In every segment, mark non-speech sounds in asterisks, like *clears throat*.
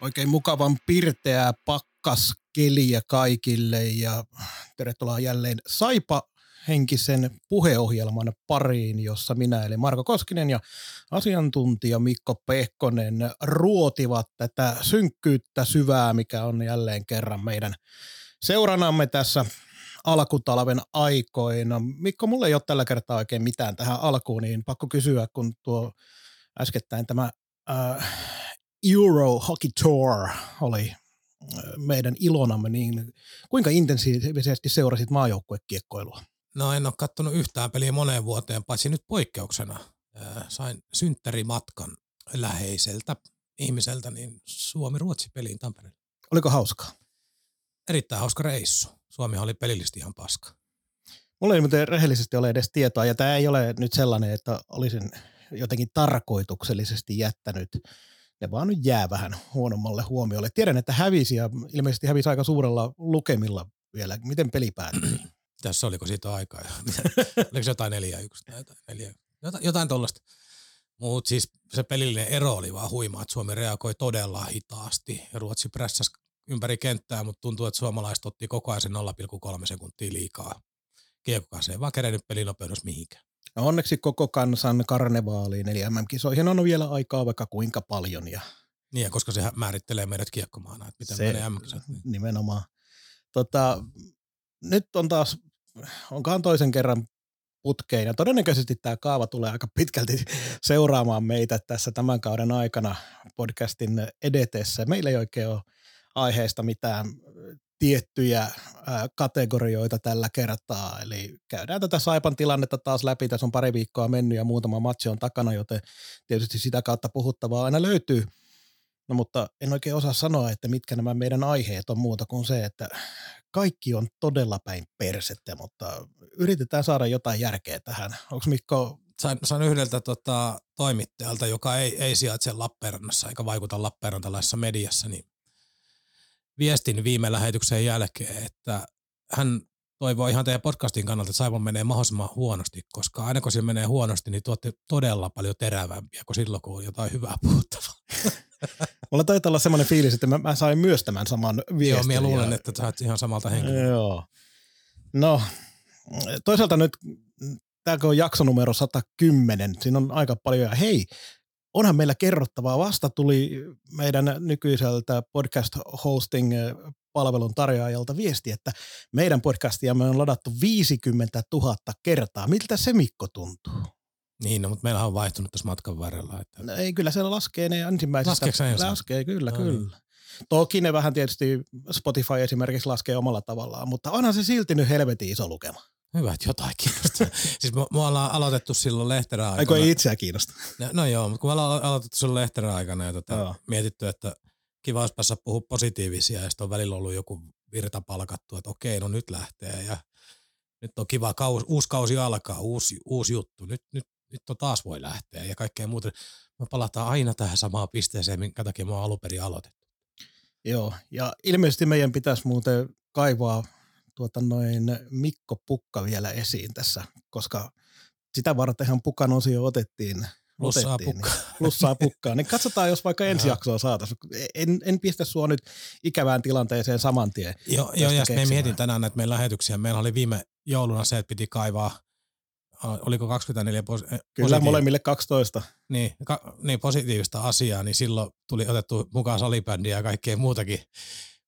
Oikein mukavan pirteää pakkaskeliä kaikille ja tervetuloa jälleen Saipa henkisen puheohjelman pariin, jossa minä eli Marko Koskinen ja asiantuntija Mikko Pehkonen ruotivat tätä synkkyyttä syvää, mikä on jälleen kerran meidän seuranamme tässä alkutalven aikoina. Mikko, mulle ei ole tällä kertaa oikein mitään tähän alkuun, niin pakko kysyä, kun tuo äskettäin tämä äh, Euro Hockey Tour oli meidän ilonamme, niin kuinka intensiivisesti seurasit maajoukkuekiekkoilua? No en ole kattonut yhtään peliä moneen vuoteen, paitsi nyt poikkeuksena. Sain synttärimatkan läheiseltä ihmiseltä niin Suomi-Ruotsi-peliin Tampereelle. Oliko hauskaa? Erittäin hauska reissu. Suomi oli pelillisesti ihan paska. Mulla ei muuten rehellisesti ole edes tietoa, ja tämä ei ole nyt sellainen, että olisin jotenkin tarkoituksellisesti jättänyt. Ne vaan nyt jää vähän huonommalle huomiolle. Tiedän, että hävisi ja ilmeisesti hävisi aika suurella lukemilla vielä. Miten peli päättyi? *clears throat* Tässä oliko siitä aikaa? *laughs* oliko se jotain neljä yksi tai jotain, neljä, jotain, jotain tollaista. Mutta siis se pelillinen ero oli vaan huima, että Suomi reagoi todella hitaasti Ruotsi prässäsi ympäri kenttää, mutta tuntuu, että suomalaiset otti koko ajan sen 0,3 sekuntia liikaa. Kiekko ei vaan kerennyt pelinopeudessa mihinkään. No onneksi koko kansan karnevaaliin, eli MM-kisoihin on vielä aikaa vaikka kuinka paljon. Ja niin, ja koska se määrittelee meidät kiekkomaana, että miten se, menee mm Niin. Nimenomaan. Tota, nyt on taas, onkaan toisen kerran putkeen, ja todennäköisesti tämä kaava tulee aika pitkälti *laughs* seuraamaan meitä tässä tämän kauden aikana podcastin edetessä. Meillä ei oikein ole aiheesta mitään tiettyjä kategorioita tällä kertaa, eli käydään tätä Saipan tilannetta taas läpi, tässä on pari viikkoa mennyt ja muutama matsi on takana, joten tietysti sitä kautta puhuttavaa aina löytyy. No mutta en oikein osaa sanoa, että mitkä nämä meidän aiheet on muuta kuin se, että kaikki on todella päin persettä, mutta yritetään saada jotain järkeä tähän. Onko Mikko sain, sain yhdeltä tota, toimittajalta, joka ei, ei sijaitse Lappeenrannassa eikä vaikuta Lappeenrantalaisessa mediassa, niin viestin viime lähetyksen jälkeen, että hän toivoo ihan teidän podcastin kannalta, että Saivon menee mahdollisimman huonosti, koska aina kun se menee huonosti, niin tuotte todella paljon terävämpiä kuin silloin, kun on jotain hyvää *laughs* puhuttavaa. Mulla taitaa olla semmoinen fiilis, että mä, mä sain myös tämän saman viestin. Joo, minä luulen, ja... että sä oot ihan samalta henkilöltä. Joo. No, toisaalta nyt, tämä on jakso numero 110, siinä on aika paljon, ja hei, onhan meillä kerrottavaa. Vasta tuli meidän nykyiseltä podcast hosting palvelun tarjoajalta viesti, että meidän podcastia me on ladattu 50 000 kertaa. Miltä se Mikko tuntuu? Niin, no, mutta meillä on vaihtunut tässä matkan varrella. Että... No, ei, kyllä siellä laskee ne ensimmäisestä. Laskeeko se Laskee, kyllä, no, kyllä. Niin. Toki ne vähän tietysti Spotify esimerkiksi laskee omalla tavallaan, mutta onhan se silti nyt helvetin iso lukema. Hyvä, että jotain kiinnostaa. *laughs* siis me, me ollaan aloitettu silloin Lehterän aikana. Aiko ei itseä kiinnosta? No, no joo, mutta kun me ollaan aloitettu silloin Lehterän aikana ja tota, mietitty, että kiva olisi päässä puhua positiivisia ja sitten on välillä ollut joku virta palkattu, että okei, no nyt lähtee ja nyt on kiva, kaus, uusi kausi alkaa, uusi, uusi juttu, nyt, nyt, nyt on taas voi lähteä ja kaikkea muuta. Me palataan aina tähän samaan pisteeseen, minkä takia me on alun perin aloitettu. Joo, ja ilmeisesti meidän pitäisi muuten kaivaa tuota noin Mikko Pukka vielä esiin tässä, koska sitä vartenhan Pukan osio otettiin. Plussaa otettiin, pukkaa. Niin, *laughs* plussaa pukkaa. Niin katsotaan, jos vaikka ensi jaksoa saataisiin. En, en pistä sua nyt ikävään tilanteeseen saman tien. Joo, jo, ja me mietin tänään näitä meidän lähetyksiä. Meillä oli viime jouluna se, että piti kaivaa oliko 24 pos- eh, Kyllä, molemmille 12. Niin, ka- niin, positiivista asiaa, niin silloin tuli otettu mukaan salibändiä ja kaikkea muutakin,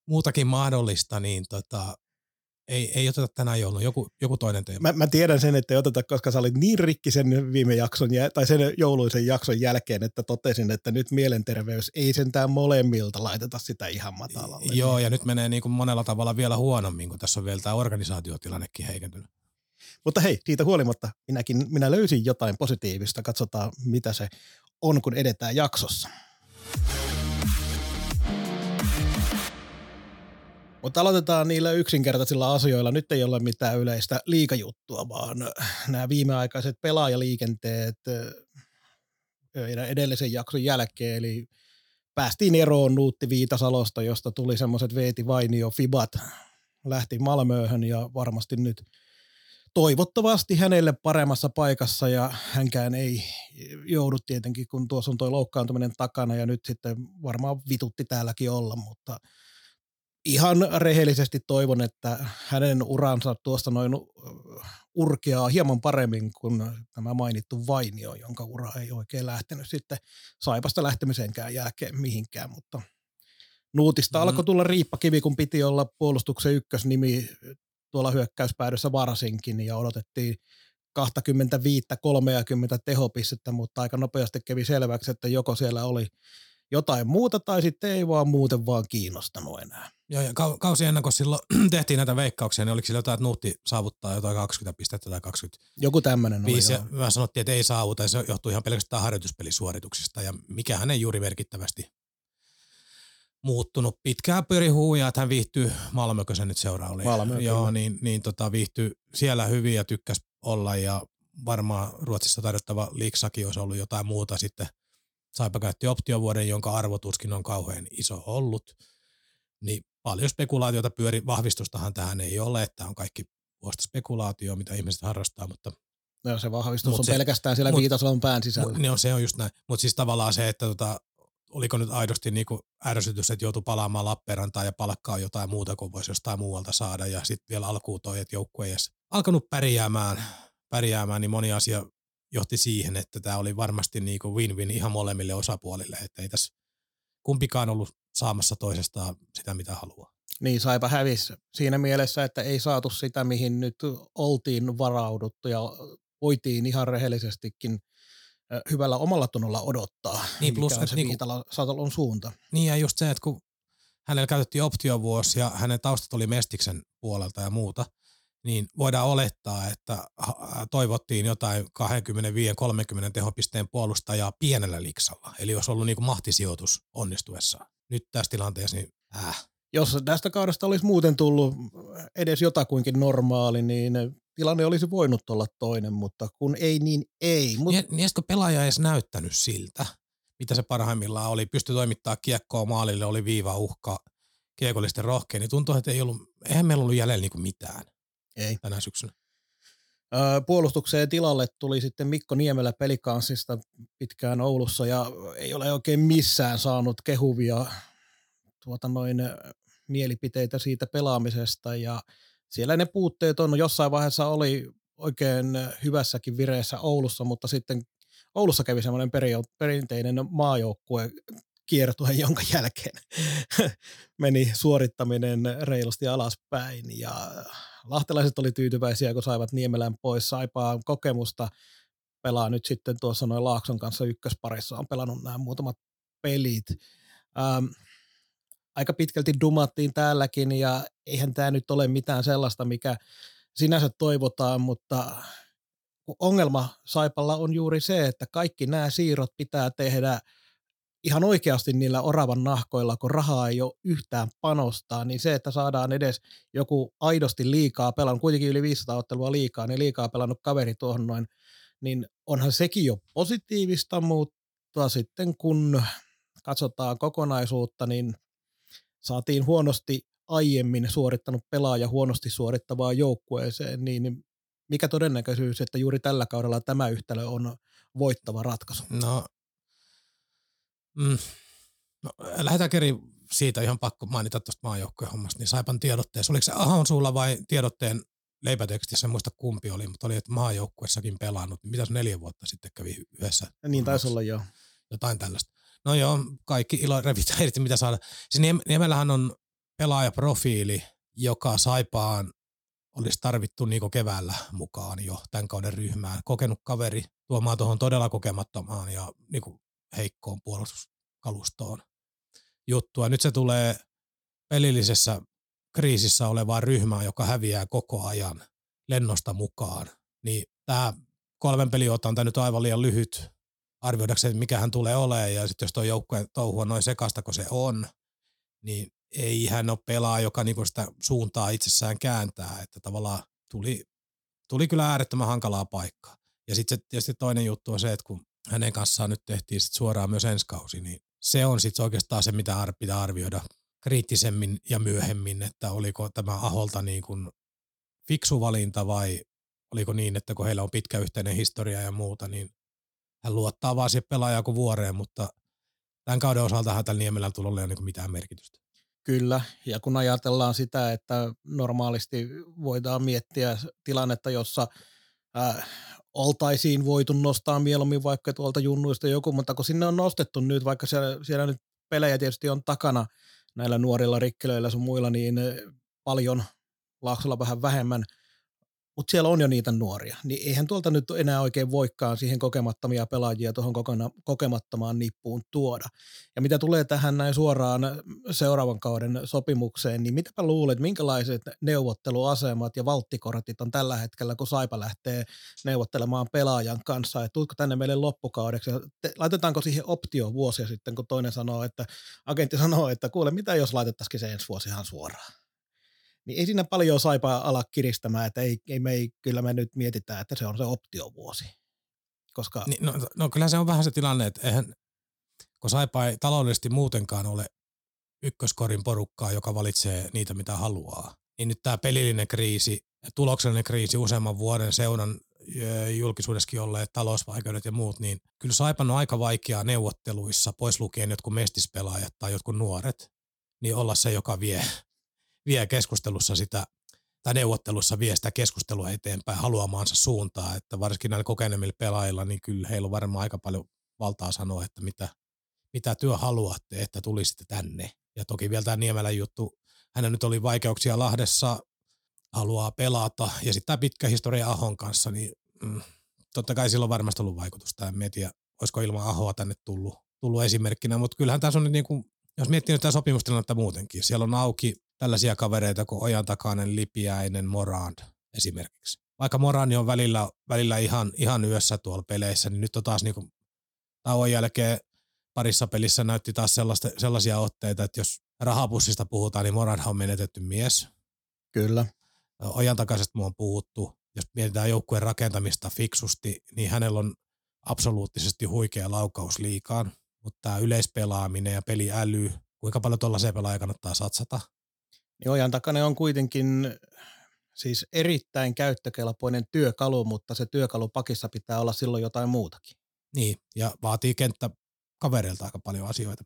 muutakin mahdollista, niin tota, ei, ei oteta tänään joulun, joku, joku toinen teema. Mä, mä, tiedän sen, että ei oteta, koska sä olit niin rikki sen viime jakson, tai sen jouluisen jakson jälkeen, että totesin, että nyt mielenterveys ei sentään molemmilta laiteta sitä ihan matalalle. Joo, ja nyt menee niin kuin monella tavalla vielä huonommin, kun tässä on vielä tämä organisaatiotilannekin heikentynyt. Mutta hei, siitä huolimatta minäkin, minä löysin jotain positiivista. Katsotaan, mitä se on, kun edetään jaksossa. Mutta aloitetaan niillä yksinkertaisilla asioilla. Nyt ei ole mitään yleistä liikajuttua, vaan nämä viimeaikaiset pelaajaliikenteet edellisen jakson jälkeen, eli päästiin eroon Nuutti Viitasalosta, josta tuli semmoiset Veeti Vainio Fibat, lähti Malmööhön ja varmasti nyt toivottavasti hänelle paremmassa paikassa ja hänkään ei joudu tietenkin, kun tuossa on tuo loukkaantuminen takana ja nyt sitten varmaan vitutti täälläkin olla, mutta ihan rehellisesti toivon, että hänen uransa tuosta noin urkeaa hieman paremmin kuin tämä mainittu Vainio, jonka ura ei oikein lähtenyt sitten Saipasta lähtemisenkään jälkeen mihinkään, mutta Nuutista mm. alkoi tulla riippakivi, kun piti olla puolustuksen ykkösnimi tuolla hyökkäyspäädyssä varsinkin ja odotettiin 25-30 tehopistettä, mutta aika nopeasti kävi selväksi, että joko siellä oli jotain muuta tai sitten ei vaan muuten vaan kiinnostanut enää. Joo, ja kausi ennen kuin silloin *clears throat* tehtiin näitä veikkauksia, niin oliko sillä jotain, että Nuutti saavuttaa jotain 20 pistettä tai 20? Joku tämmöinen oli, ja mä sanottiin, että ei saavuta, ja se johtuu ihan pelkästään harjoituspelisuorituksista, ja mikä ei juuri merkittävästi muuttunut. Pitkään pyöri huuja, että hän viihtyy, Malmökö se nyt seuraa oli. Malmö, Joo, kyllä. niin, niin tota, viihtyy siellä hyvin ja tykkäs olla, ja varmaan Ruotsissa tarjottava liiksakin olisi ollut jotain muuta sitten. Saipa käytti optiovuoden, jonka arvotuskin on kauhean iso ollut. Niin paljon spekulaatiota pyöri, vahvistustahan tähän ei ole, että on kaikki vuosta spekulaatio, mitä ihmiset harrastaa, mutta No se vahvistus mut on se, pelkästään siellä mut, viitasalon pään sisällä. Mut, niin on, se on just näin. Mutta siis tavallaan se, että tota, oliko nyt aidosti niinku ärsytys, että joutui palaamaan Lappeenrantaan ja palkkaa jotain muuta kuin voisi jostain muualta saada. Ja sitten vielä alkuun toi, että joukkue ei edes alkanut pärjäämään, pärjäämään, niin moni asia johti siihen, että tämä oli varmasti niinku win-win ihan molemmille osapuolille. Että ei tässä kumpikaan ollut saamassa toisestaan sitä, mitä haluaa. Niin, saipa hävis siinä mielessä, että ei saatu sitä, mihin nyt oltiin varauduttu ja voitiin ihan rehellisestikin hyvällä omalla tunnolla odottaa, niin, plus, mikä on se niinku, Viitala suunta. Niin ja just se, että kun hänellä käytettiin optiovuosi ja hänen taustat oli Mestiksen puolelta ja muuta, niin voidaan olettaa, että toivottiin jotain 25-30 tehopisteen puolustajaa pienellä liksalla. Eli jos ollut niin kuin mahtisijoitus onnistuessaan nyt tässä tilanteessa, niin äh. Jos tästä kaudesta olisi muuten tullut edes jotakuinkin normaali, niin tilanne olisi voinut olla toinen, mutta kun ei, niin ei. Mut... Niin, niin kun pelaaja ei edes näyttänyt siltä, mitä se parhaimmillaan oli, pystyi toimittaa kiekkoa maalille, oli viiva uhka, kiekollisten rohkea, niin tuntuu, että ei ollut, eihän meillä ollut jäljellä niin mitään ei. tänä syksynä. Puolustukseen tilalle tuli sitten Mikko Niemelä pelikanssista pitkään Oulussa ja ei ole oikein missään saanut kehuvia tuota noin mielipiteitä siitä pelaamisesta ja siellä ne puutteet on. Jossain vaiheessa oli oikein hyvässäkin vireessä Oulussa, mutta sitten Oulussa kävi semmoinen perinteinen maajoukkue kiertue, jonka jälkeen *laughs* meni suorittaminen reilusti alaspäin ja lahtelaiset oli tyytyväisiä, kun saivat Niemelän pois, saipaa kokemusta, pelaa nyt sitten tuossa noin Laakson kanssa ykkösparissa, on pelannut nämä muutamat pelit. Ähm, aika pitkälti dumattiin täälläkin ja eihän tämä nyt ole mitään sellaista, mikä sinänsä toivotaan, mutta ongelma Saipalla on juuri se, että kaikki nämä siirrot pitää tehdä ihan oikeasti niillä oravan nahkoilla, kun rahaa ei ole yhtään panostaa, niin se, että saadaan edes joku aidosti liikaa pelannut, kuitenkin yli 500 ottelua liikaa, niin liikaa pelannut kaveri tuohon noin, niin onhan sekin jo positiivista, mutta sitten kun katsotaan kokonaisuutta, niin saatiin huonosti aiemmin suorittanut pelaaja huonosti suorittavaa joukkueeseen, niin mikä todennäköisyys, että juuri tällä kaudella tämä yhtälö on voittava ratkaisu? No, mm, no lähdetään keri siitä ihan pakko mainita tuosta maajoukkueen hommasta, niin Saipan tiedotteessa, oliko se Ahon sulla vai tiedotteen leipätekstissä, en muista kumpi oli, mutta oli, että maajoukkuessakin pelannut. Mitäs neljä vuotta sitten kävi yhdessä? Niin taisi olla joo. Jotain tällaista. No joo, kaikki ilo *laughs* revitään irti, mitä saada. Siis Niemellähän on pelaajaprofiili, joka Saipaan olisi tarvittu niin keväällä mukaan jo tämän kauden ryhmään. Kokenut kaveri tuomaan tuohon todella kokemattomaan ja niin heikkoon puolustuskalustoon juttua. Nyt se tulee pelillisessä kriisissä olevaan ryhmään, joka häviää koko ajan lennosta mukaan. Niin tämä kolmen peliota on tämä nyt aivan liian lyhyt arvioidakseen, mikä hän tulee olemaan, ja sitten jos tuo joukkue touhua noin sekasta, kun se on, niin ei hän ole pelaa, joka niinku sitä suuntaa itsessään kääntää, että tavallaan tuli, tuli kyllä äärettömän hankalaa paikkaa. Ja sitten tietysti toinen juttu on se, että kun hänen kanssaan nyt tehtiin sit suoraan myös ensi kausi, niin se on sitten oikeastaan se, mitä pitää arvioida kriittisemmin ja myöhemmin, että oliko tämä Aholta niin kuin fiksu valinta vai oliko niin, että kun heillä on pitkä yhteinen historia ja muuta, niin hän luottaa vaan siihen pelaajaan kuin vuoreen, mutta tämän kauden osalta tällä Niemellä tulee ole niin mitään merkitystä. Kyllä, ja kun ajatellaan sitä, että normaalisti voidaan miettiä tilannetta, jossa äh, oltaisiin voitu nostaa mieluummin vaikka tuolta junnuista joku, mutta kun sinne on nostettu nyt, vaikka siellä, siellä nyt pelejä tietysti on takana näillä nuorilla rikkelöillä sun muilla, niin paljon, Laaksolla vähän vähemmän – mutta siellä on jo niitä nuoria, niin eihän tuolta nyt enää oikein voikaan siihen kokemattomia pelaajia tuohon kokemattomaan nippuun tuoda. Ja mitä tulee tähän näin suoraan seuraavan kauden sopimukseen, niin mitäpä luulet, minkälaiset neuvotteluasemat ja valttikortit on tällä hetkellä, kun Saipa lähtee neuvottelemaan pelaajan kanssa, että tuutko tänne meille loppukaudeksi, laitetaanko siihen optio vuosia sitten, kun toinen sanoo, että agentti sanoo, että kuule, mitä jos laitettaisiin se ensi vuosi ihan suoraan niin ei siinä paljon saipaa ala kiristämään, että ei, ei me ei, kyllä me nyt mietitään, että se on se optiovuosi. Koska... Niin, no, no, kyllä se on vähän se tilanne, että eihän, kun saipa ei taloudellisesti muutenkaan ole ykköskorin porukkaa, joka valitsee niitä, mitä haluaa, niin nyt tämä pelillinen kriisi, tuloksellinen kriisi useamman vuoden seuran julkisuudessakin olleet talousvaikeudet ja muut, niin kyllä Saipan on aika vaikeaa neuvotteluissa, pois lukien jotkut mestispelaajat tai jotkut nuoret, niin olla se, joka vie vie keskustelussa sitä, tai neuvottelussa vie sitä keskustelua eteenpäin haluamaansa suuntaa, että varsinkin näillä kokeneemmilla pelaajilla, niin kyllä heillä on varmaan aika paljon valtaa sanoa, että mitä, mitä työ haluatte, että tulisitte tänne. Ja toki vielä tämä Niemelän juttu, hänen nyt oli vaikeuksia Lahdessa, haluaa pelata, ja sitten tämä pitkä historia Ahon kanssa, niin mm, totta kai sillä on varmasti ollut vaikutusta. En tiedä, olisiko ilman Ahoa tänne tullut, tullut esimerkkinä, mutta kyllähän tässä on nyt niin kuin, jos miettii nyt tämä sopimustilannetta muutenkin, siellä on auki tällaisia kavereita kuin Ojan takainen Lipiäinen Morand esimerkiksi. Vaikka Morani on välillä, välillä ihan, ihan yössä tuolla peleissä, niin nyt on taas niinku tauon jälkeen parissa pelissä näytti taas sellaista, sellaisia otteita, että jos rahapussista puhutaan, niin Morand on menetetty mies. Kyllä. Ojan takaisesta on puhuttu. Jos mietitään joukkueen rakentamista fiksusti, niin hänellä on absoluuttisesti huikea laukaus liikaan, mutta tämä yleispelaaminen ja peliäly, kuinka paljon tuollaiseen pelaaja kannattaa satsata, niin ojan takana on kuitenkin siis erittäin käyttökelpoinen työkalu, mutta se työkalu pakissa pitää olla silloin jotain muutakin. Niin, ja vaatii kenttä kavereilta aika paljon asioita.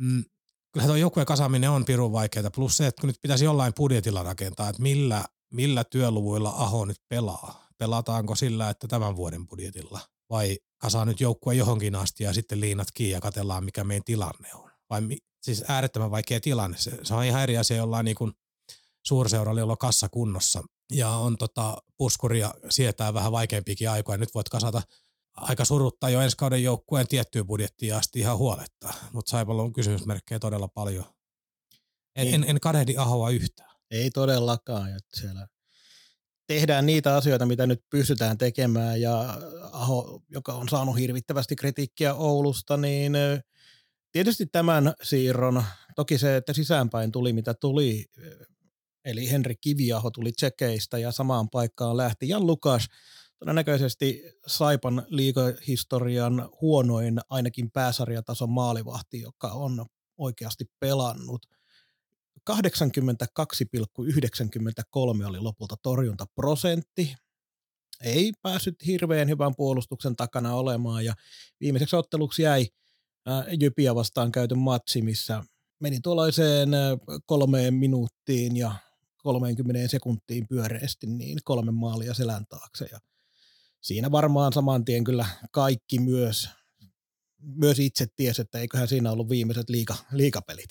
Mm, kyllä tuo joukkueen kasaaminen on pirun vaikeaa, plus se, että nyt pitäisi jollain budjetilla rakentaa, että millä, millä työluvuilla Aho nyt pelaa. Pelataanko sillä, että tämän vuoden budjetilla? Vai kasaa nyt joukkue johonkin asti ja sitten liinat kiinni ja katellaan, mikä meidän tilanne on? Vai siis äärettömän vaikea tilanne. Se, se on ihan eri asia jollain niin kuin suurseuralla, jolla on kassa kunnossa ja on tota, puskuria sietää vähän vaikeampiakin aikoja. Nyt voit kasata aika suruttaa jo ensi kauden joukkueen tiettyä budjettia asti ihan huolettaa, mutta Saipalla on kysymysmerkkejä todella paljon. En, en, en kadehdi Ahoa yhtään. Ei todellakaan, että siellä tehdään niitä asioita, mitä nyt pystytään tekemään ja Aho, joka on saanut hirvittävästi kritiikkiä Oulusta, niin Tietysti tämän siirron, toki se, että sisäänpäin tuli mitä tuli, eli Henri Kiviaho tuli tsekeistä ja samaan paikkaan lähti Jan Lukas, todennäköisesti Saipan liigahistorian huonoin ainakin pääsarjatason maalivahti, joka on oikeasti pelannut. 82,93 oli lopulta torjuntaprosentti. Ei päässyt hirveän hyvän puolustuksen takana olemaan ja viimeiseksi otteluksi jäi Jypiä vastaan käyty matsi, missä meni tuollaiseen kolmeen minuuttiin ja 30 sekuntiin pyöreästi niin kolme maalia selän taakse. Ja siinä varmaan saman tien kyllä kaikki myös, myös itse ties, että eiköhän siinä ollut viimeiset liika, liikapelit.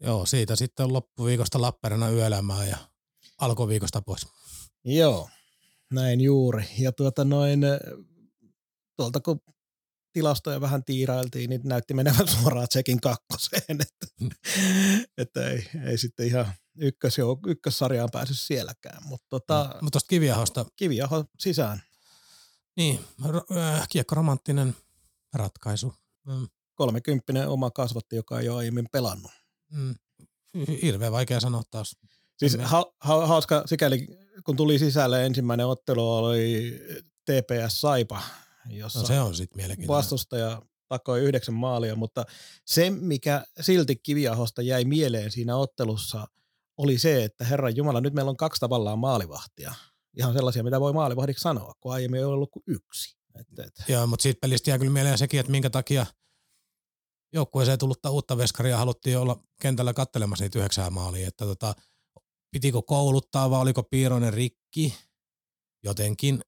Joo, siitä sitten loppuviikosta Lappeenrannan yöelämää ja alkuviikosta pois. Joo, näin juuri. Ja tuota noin, tuolta kun tilastoja vähän tiirailtiin, niin näytti menevän *laughs* suoraan Tsekin kakkoseen, että, että ei, ei sitten ihan ykkös, jo, ykkössarjaan päässyt sielläkään. Mutta tota, no, mutta tuosta Kiviahosta. Kiviaho sisään. Niin, äh, kiekko-romanttinen ratkaisu. Mm. Kolmekymppinen oma kasvatti, joka ei ole aiemmin pelannut. Mm. Hirveän vaikea sanoa taas. Siis ha, ha, hauska sikäli, kun tuli sisälle ensimmäinen ottelu oli TPS Saipa, jossa No se on mielenkiintoinen. vastustaja takoi yhdeksän maalia, mutta se, mikä silti Kiviahosta jäi mieleen siinä ottelussa, oli se, että Herran Jumala, nyt meillä on kaksi tavallaan maalivahtia. Ihan sellaisia, mitä voi maalivahdiksi sanoa, kun aiemmin ei ollut kuin yksi. Et, et. Joo, mutta siitä pelistä jää kyllä mieleen sekin, että minkä takia joukkueeseen tullutta uutta veskaria haluttiin olla kentällä kattelemassa niitä yhdeksää maalia. Että tota, pitikö kouluttaa vai oliko Piironen rikki jotenkin?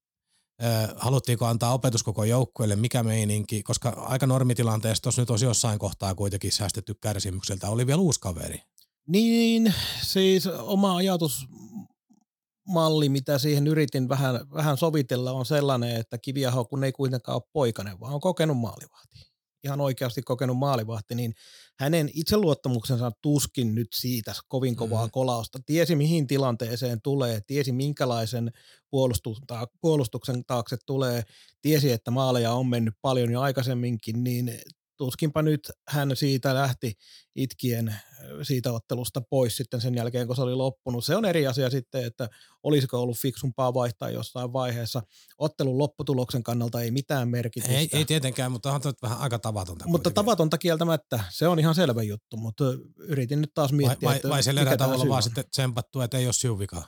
Haluttiinko antaa opetus koko joukkueelle, mikä meininki, koska aika normitilanteessa tuossa nyt olisi jossain kohtaa kuitenkin säästetty kärsimykseltä. Oli vielä uusi kaveri. Niin, siis oma ajatusmalli, mitä siihen yritin vähän, vähän sovitella, on sellainen, että Kiviaho, kun ei kuitenkaan ole poikainen, vaan on kokenut maalivahti. Ihan oikeasti kokenut maalivahti, niin hänen itseluottamuksensa tuskin nyt siitä kovin kovaa Mm. kolausta. Tiesi, mihin tilanteeseen tulee, tiesi, minkälaisen puolustuksen, puolustuksen taakse tulee, tiesi, että maaleja on mennyt paljon jo aikaisemminkin, niin tuskinpa nyt hän siitä lähti itkien siitä ottelusta pois sitten sen jälkeen, kun se oli loppunut. Se on eri asia sitten, että olisiko ollut fiksumpaa vaihtaa jossain vaiheessa. Ottelun lopputuloksen kannalta ei mitään merkitystä. Ei, ei tietenkään, mutta toi vähän aika tavatonta. mutta kuitenkin. tavatonta kieltämättä, se on ihan selvä juttu, mutta yritin nyt taas vai, miettiä, vai, että vai sillä erää tavalla vaan on. sitten tsempattu, että ei ole sinun vika.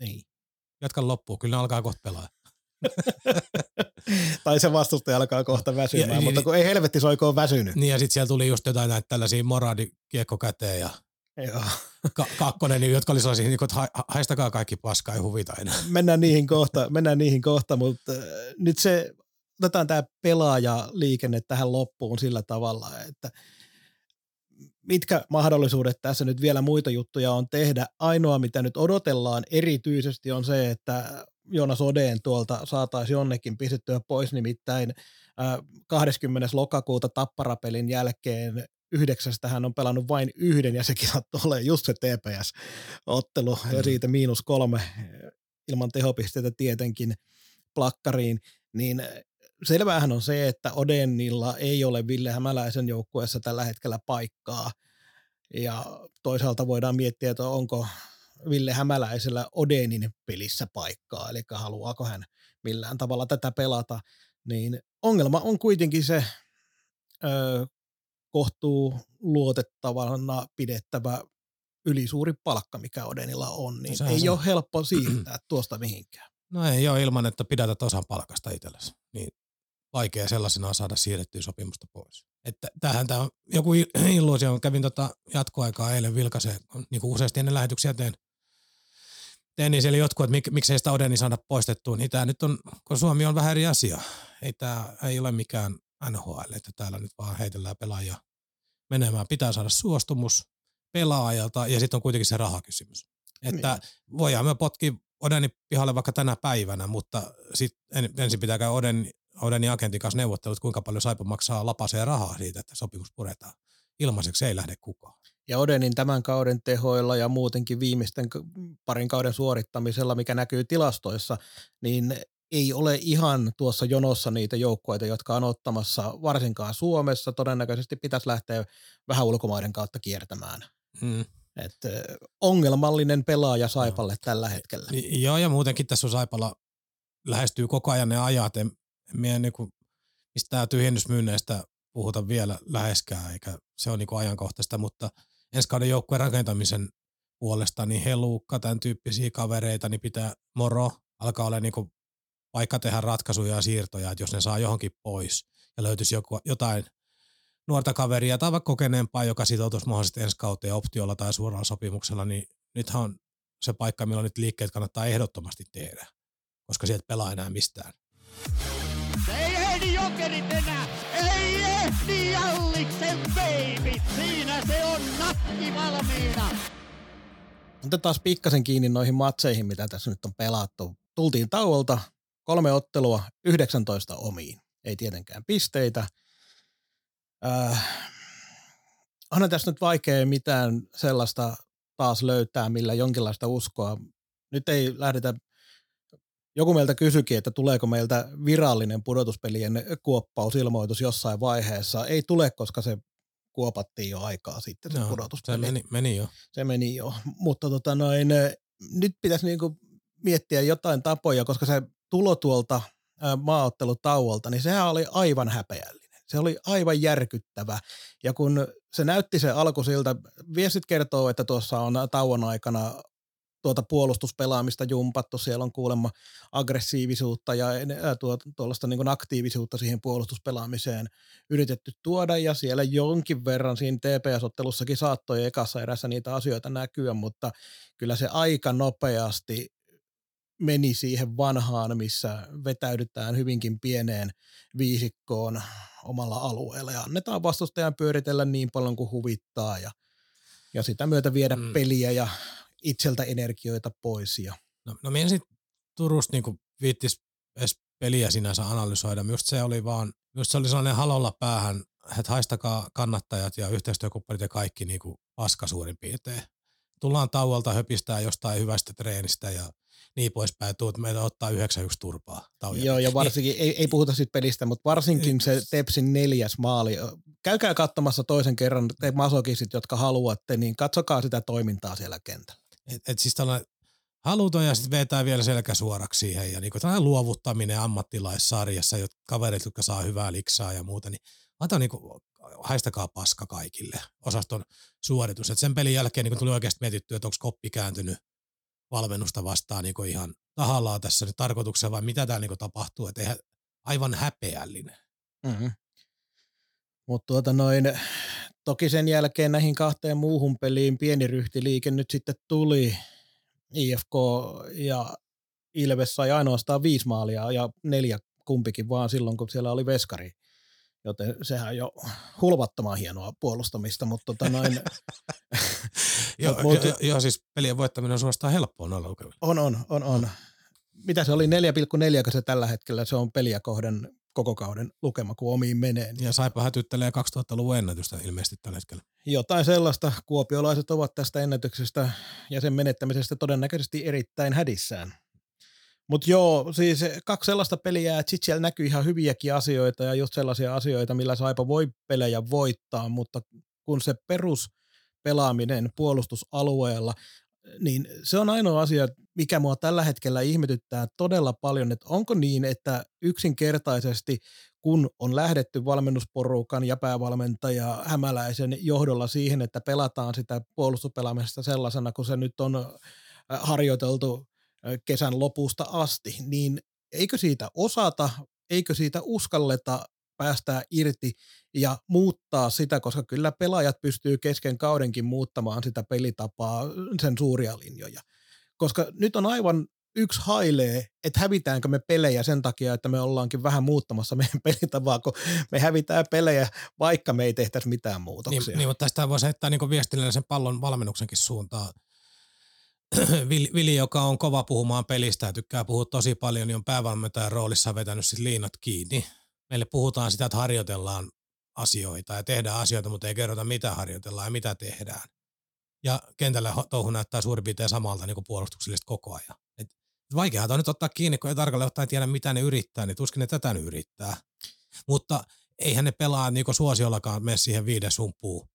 Niin. Jatka loppuun, kyllä ne alkaa kohta pelaa. *laughs* tai se vastustaja alkaa kohta väsymään, Ja- mutta kun ei helvetti soikoon väsynyt. Niin ja sitten siellä tuli just jotain näitä tällaisia moradikiekko käteen ja Joo. ka- kakkonen, niin, jotka oli sellaisia, niin kuin, että ha- haistakaa kaikki paskaa, ei huvita enää. *laughs* mennään niihin kohta, mennään niihin kohta mutta äh, nyt se, otetaan tämä pelaajaliikenne tähän loppuun sillä tavalla, että mitkä mahdollisuudet tässä nyt vielä muita juttuja on tehdä. Ainoa, mitä nyt odotellaan erityisesti on se, että Joonas Odeen tuolta saataisiin jonnekin pistettyä pois, nimittäin äh, 20. lokakuuta Tapparapelin jälkeen yhdeksästä hän on pelannut vain yhden ja sekin sattuu olemaan just se TPS-ottelu ja siitä miinus kolme ilman tehopisteitä tietenkin plakkariin, niin selvähän on se, että Odenilla ei ole Ville Hämäläisen joukkueessa tällä hetkellä paikkaa. Ja toisaalta voidaan miettiä, että onko Ville Hämäläisellä Odenin pelissä paikkaa, eli haluaako hän millään tavalla tätä pelata. Niin ongelma on kuitenkin se ö, kohtuu luotettavana pidettävä ylisuuri palkka, mikä Odenilla on, niin sehän ei se- ole helppo siirtää tuosta mihinkään. No ei ole ilman, että pidätät osan palkasta itsellesi. Niin vaikea sellaisenaan saada siirrettyä sopimusta pois. Että tämähän tämä on joku il- *clears throat* illuusio. Kävin tota jatkoaikaa eilen vilkaiseen, niin kuin useasti ennen lähetyksiä teen niin siellä jotkut, että mik, miksei sitä Odeni saada poistettua. Niin tämä nyt on, kun Suomi on vähän eri asia. Ei tämä ei ole mikään NHL, että täällä nyt vaan heitellään pelaajia menemään. Pitää saada suostumus pelaajalta ja sitten on kuitenkin se rahakysymys. Että Niin. voidaan me potkia Odeni pihalle vaikka tänä päivänä, mutta sit en, ensin pitää käydä Oden, Odenin agentin kanssa neuvottelut, kuinka paljon Saipa maksaa lapaseen rahaa siitä, että sopimus puretaan. Ilmaiseksi ei lähde kukaan. Ja Odenin tämän kauden tehoilla ja muutenkin viimeisten parin kauden suorittamisella, mikä näkyy tilastoissa, niin ei ole ihan tuossa jonossa niitä joukkueita, jotka on ottamassa varsinkaan Suomessa. Todennäköisesti pitäisi lähteä vähän ulkomaiden kautta kiertämään. Mm. Et, ongelmallinen pelaaja Saipalle tällä hetkellä. Joo, ja muutenkin tässä on Saipalla lähestyy koko ajan ne ajat. En, en mie niinku, mistään tyhjennysmyynneistä puhuta vielä läheskään, eikä se on niinku ajankohtaista, mutta ensi kauden joukkueen rakentamisen puolesta, niin Helukka, tämän tyyppisiä kavereita, niin pitää moro, alkaa olla niinku paikka tehdä ratkaisuja ja siirtoja, että jos ne saa johonkin pois ja löytyisi joku, jotain nuorta kaveria tai vaikka kokeneempaa, joka sitoutuisi mahdollisesti ensi kauteen optiolla tai suoralla sopimuksella, niin nythän on se paikka, milloin nyt liikkeet kannattaa ehdottomasti tehdä, koska sieltä pelaa enää mistään. Ei ehdi jokerit enää! Ei ehdi Jalliksen baby! Siinä se on nakki valmiina! Otetaan pikkasen kiinni noihin matseihin, mitä tässä nyt on pelattu. Tultiin tauolta, kolme ottelua, 19 omiin. Ei tietenkään pisteitä. Äh, onhan tässä nyt vaikea mitään sellaista taas löytää, millä jonkinlaista uskoa. Nyt ei lähdetä, joku meiltä kysyikin, että tuleeko meiltä virallinen pudotuspelien kuoppausilmoitus jossain vaiheessa. Ei tule, koska se kuopattiin jo aikaa sitten se Joo, pudotuspeli. Se meni, meni jo. se meni jo. Mutta tota noin, nyt pitäisi niinku miettiä jotain tapoja, koska se tulo tuolta maaottelutauolta, niin sehän oli aivan häpeällinen. Se oli aivan järkyttävä. Ja kun se näytti se alku siltä, viestit kertoo, että tuossa on tauon aikana tuota puolustuspelaamista jumpattu, siellä on kuulemma aggressiivisuutta ja tuollaista niin aktiivisuutta siihen puolustuspelaamiseen yritetty tuoda. Ja siellä jonkin verran siinä TPS-ottelussakin saattoi ekassa erässä niitä asioita näkyä, mutta kyllä se aika nopeasti meni siihen vanhaan, missä vetäydytään hyvinkin pieneen viisikkoon omalla alueella. Ja annetaan vastustajan pyöritellä niin paljon kuin huvittaa ja, ja sitä myötä viedä mm. peliä ja itseltä energioita pois. Ja. No, no minä sitten Turusta niin viittis edes peliä sinänsä analysoida. Just se oli vaan, just se oli sellainen halolla päähän, että haistakaa kannattajat ja yhteistyökumppanit ja kaikki niin kuin paska suurin piirtein. Tullaan tauolta höpistää jostain hyvästä treenistä ja niin poispäin, tuut meitä ottaa 9 yksi turpaa. Tauja. Joo, ja varsinkin, niin. ei, ei puhuta siitä pelistä, mutta varsinkin se Tepsin neljäs maali. Käykää katsomassa toisen kerran, te masokisit, jotka haluatte, niin katsokaa sitä toimintaa siellä kentällä. Et, et siis tällainen haluton ja sitten vetää vielä selkä suoraksi siihen ja niinku tällainen luovuttaminen ammattilaissarjassa, jotka kaverit, jotka saa hyvää liksaa ja muuta, niin antaa niinku, haistakaa paska kaikille osaston suoritus. Et sen pelin jälkeen niin tuli oikeasti mietittyä, että onko koppi kääntynyt valmennusta vastaan niin ihan tahallaan tässä nyt tarkoituksena vai mitä täällä niin tapahtuu, että aivan häpeällinen. Mm-hmm. Mutta tuota noin, toki sen jälkeen näihin kahteen muuhun peliin pieni ryhtiliike nyt sitten tuli. IFK ja Ilves sai ainoastaan viisi maalia ja neljä kumpikin vaan silloin, kun siellä oli veskari. Joten sehän jo hulvattoman hienoa puolustamista, mutta tota noin... *laughs* joo, mut, jo, jo, siis pelien voittaminen on suorastaan helppoa noilla lukemilla. On, on, on, on. Mitä se oli, 4,4 se tällä hetkellä, se on peliä kohden koko kauden lukema, kun omiin menee. Ja Saipa hätyttelee 2000-luvun ennätystä ilmeisesti tällä hetkellä. Jotain sellaista. Kuopiolaiset ovat tästä ennätyksestä ja sen menettämisestä todennäköisesti erittäin hädissään. Mutta joo, siis kaksi sellaista peliä, että sitten siellä näkyy ihan hyviäkin asioita ja just sellaisia asioita, millä Saipa voi pelejä voittaa, mutta kun se perus pelaaminen puolustusalueella, niin se on ainoa asia, mikä mua tällä hetkellä ihmetyttää todella paljon, että onko niin, että yksinkertaisesti kun on lähdetty valmennusporukan ja päävalmentaja Hämäläisen johdolla siihen, että pelataan sitä puolustuspelaamista sellaisena, kun se nyt on äh, harjoiteltu kesän lopusta asti, niin eikö siitä osata, eikö siitä uskalleta päästää irti ja muuttaa sitä, koska kyllä pelaajat pystyy kesken kaudenkin muuttamaan sitä pelitapaa, sen suuria linjoja. Koska nyt on aivan yksi hailee, että hävitäänkö me pelejä sen takia, että me ollaankin vähän muuttamassa meidän *laughs* pelitapaa, kun me hävitään pelejä, vaikka me ei tehtäisi mitään muutoksia. Niin, niin mutta tästä voisi heittää niin viestillä sen pallon valmennuksenkin suuntaan *clears throat* Vili, joka on kova puhumaan pelistä ja tykkää puhua tosi paljon, niin on päävalmentajan roolissa vetänyt sit liinat kiinni. Meille puhutaan sitä, että harjoitellaan asioita ja tehdään asioita, mutta ei kerrota mitä harjoitellaan ja mitä tehdään. Ja kentällä touhu näyttää suurin piirtein samalta niin kuin puolustuksellista koko ajan. Et vaikeaa on nyt ottaa kiinni, kun ei tarkalleen ottaen tiedä, mitä ne yrittää, niin tuskin ne tätä nyt yrittää. Mutta eihän ne pelaa niin suosiollakaan mene siihen viides humpuun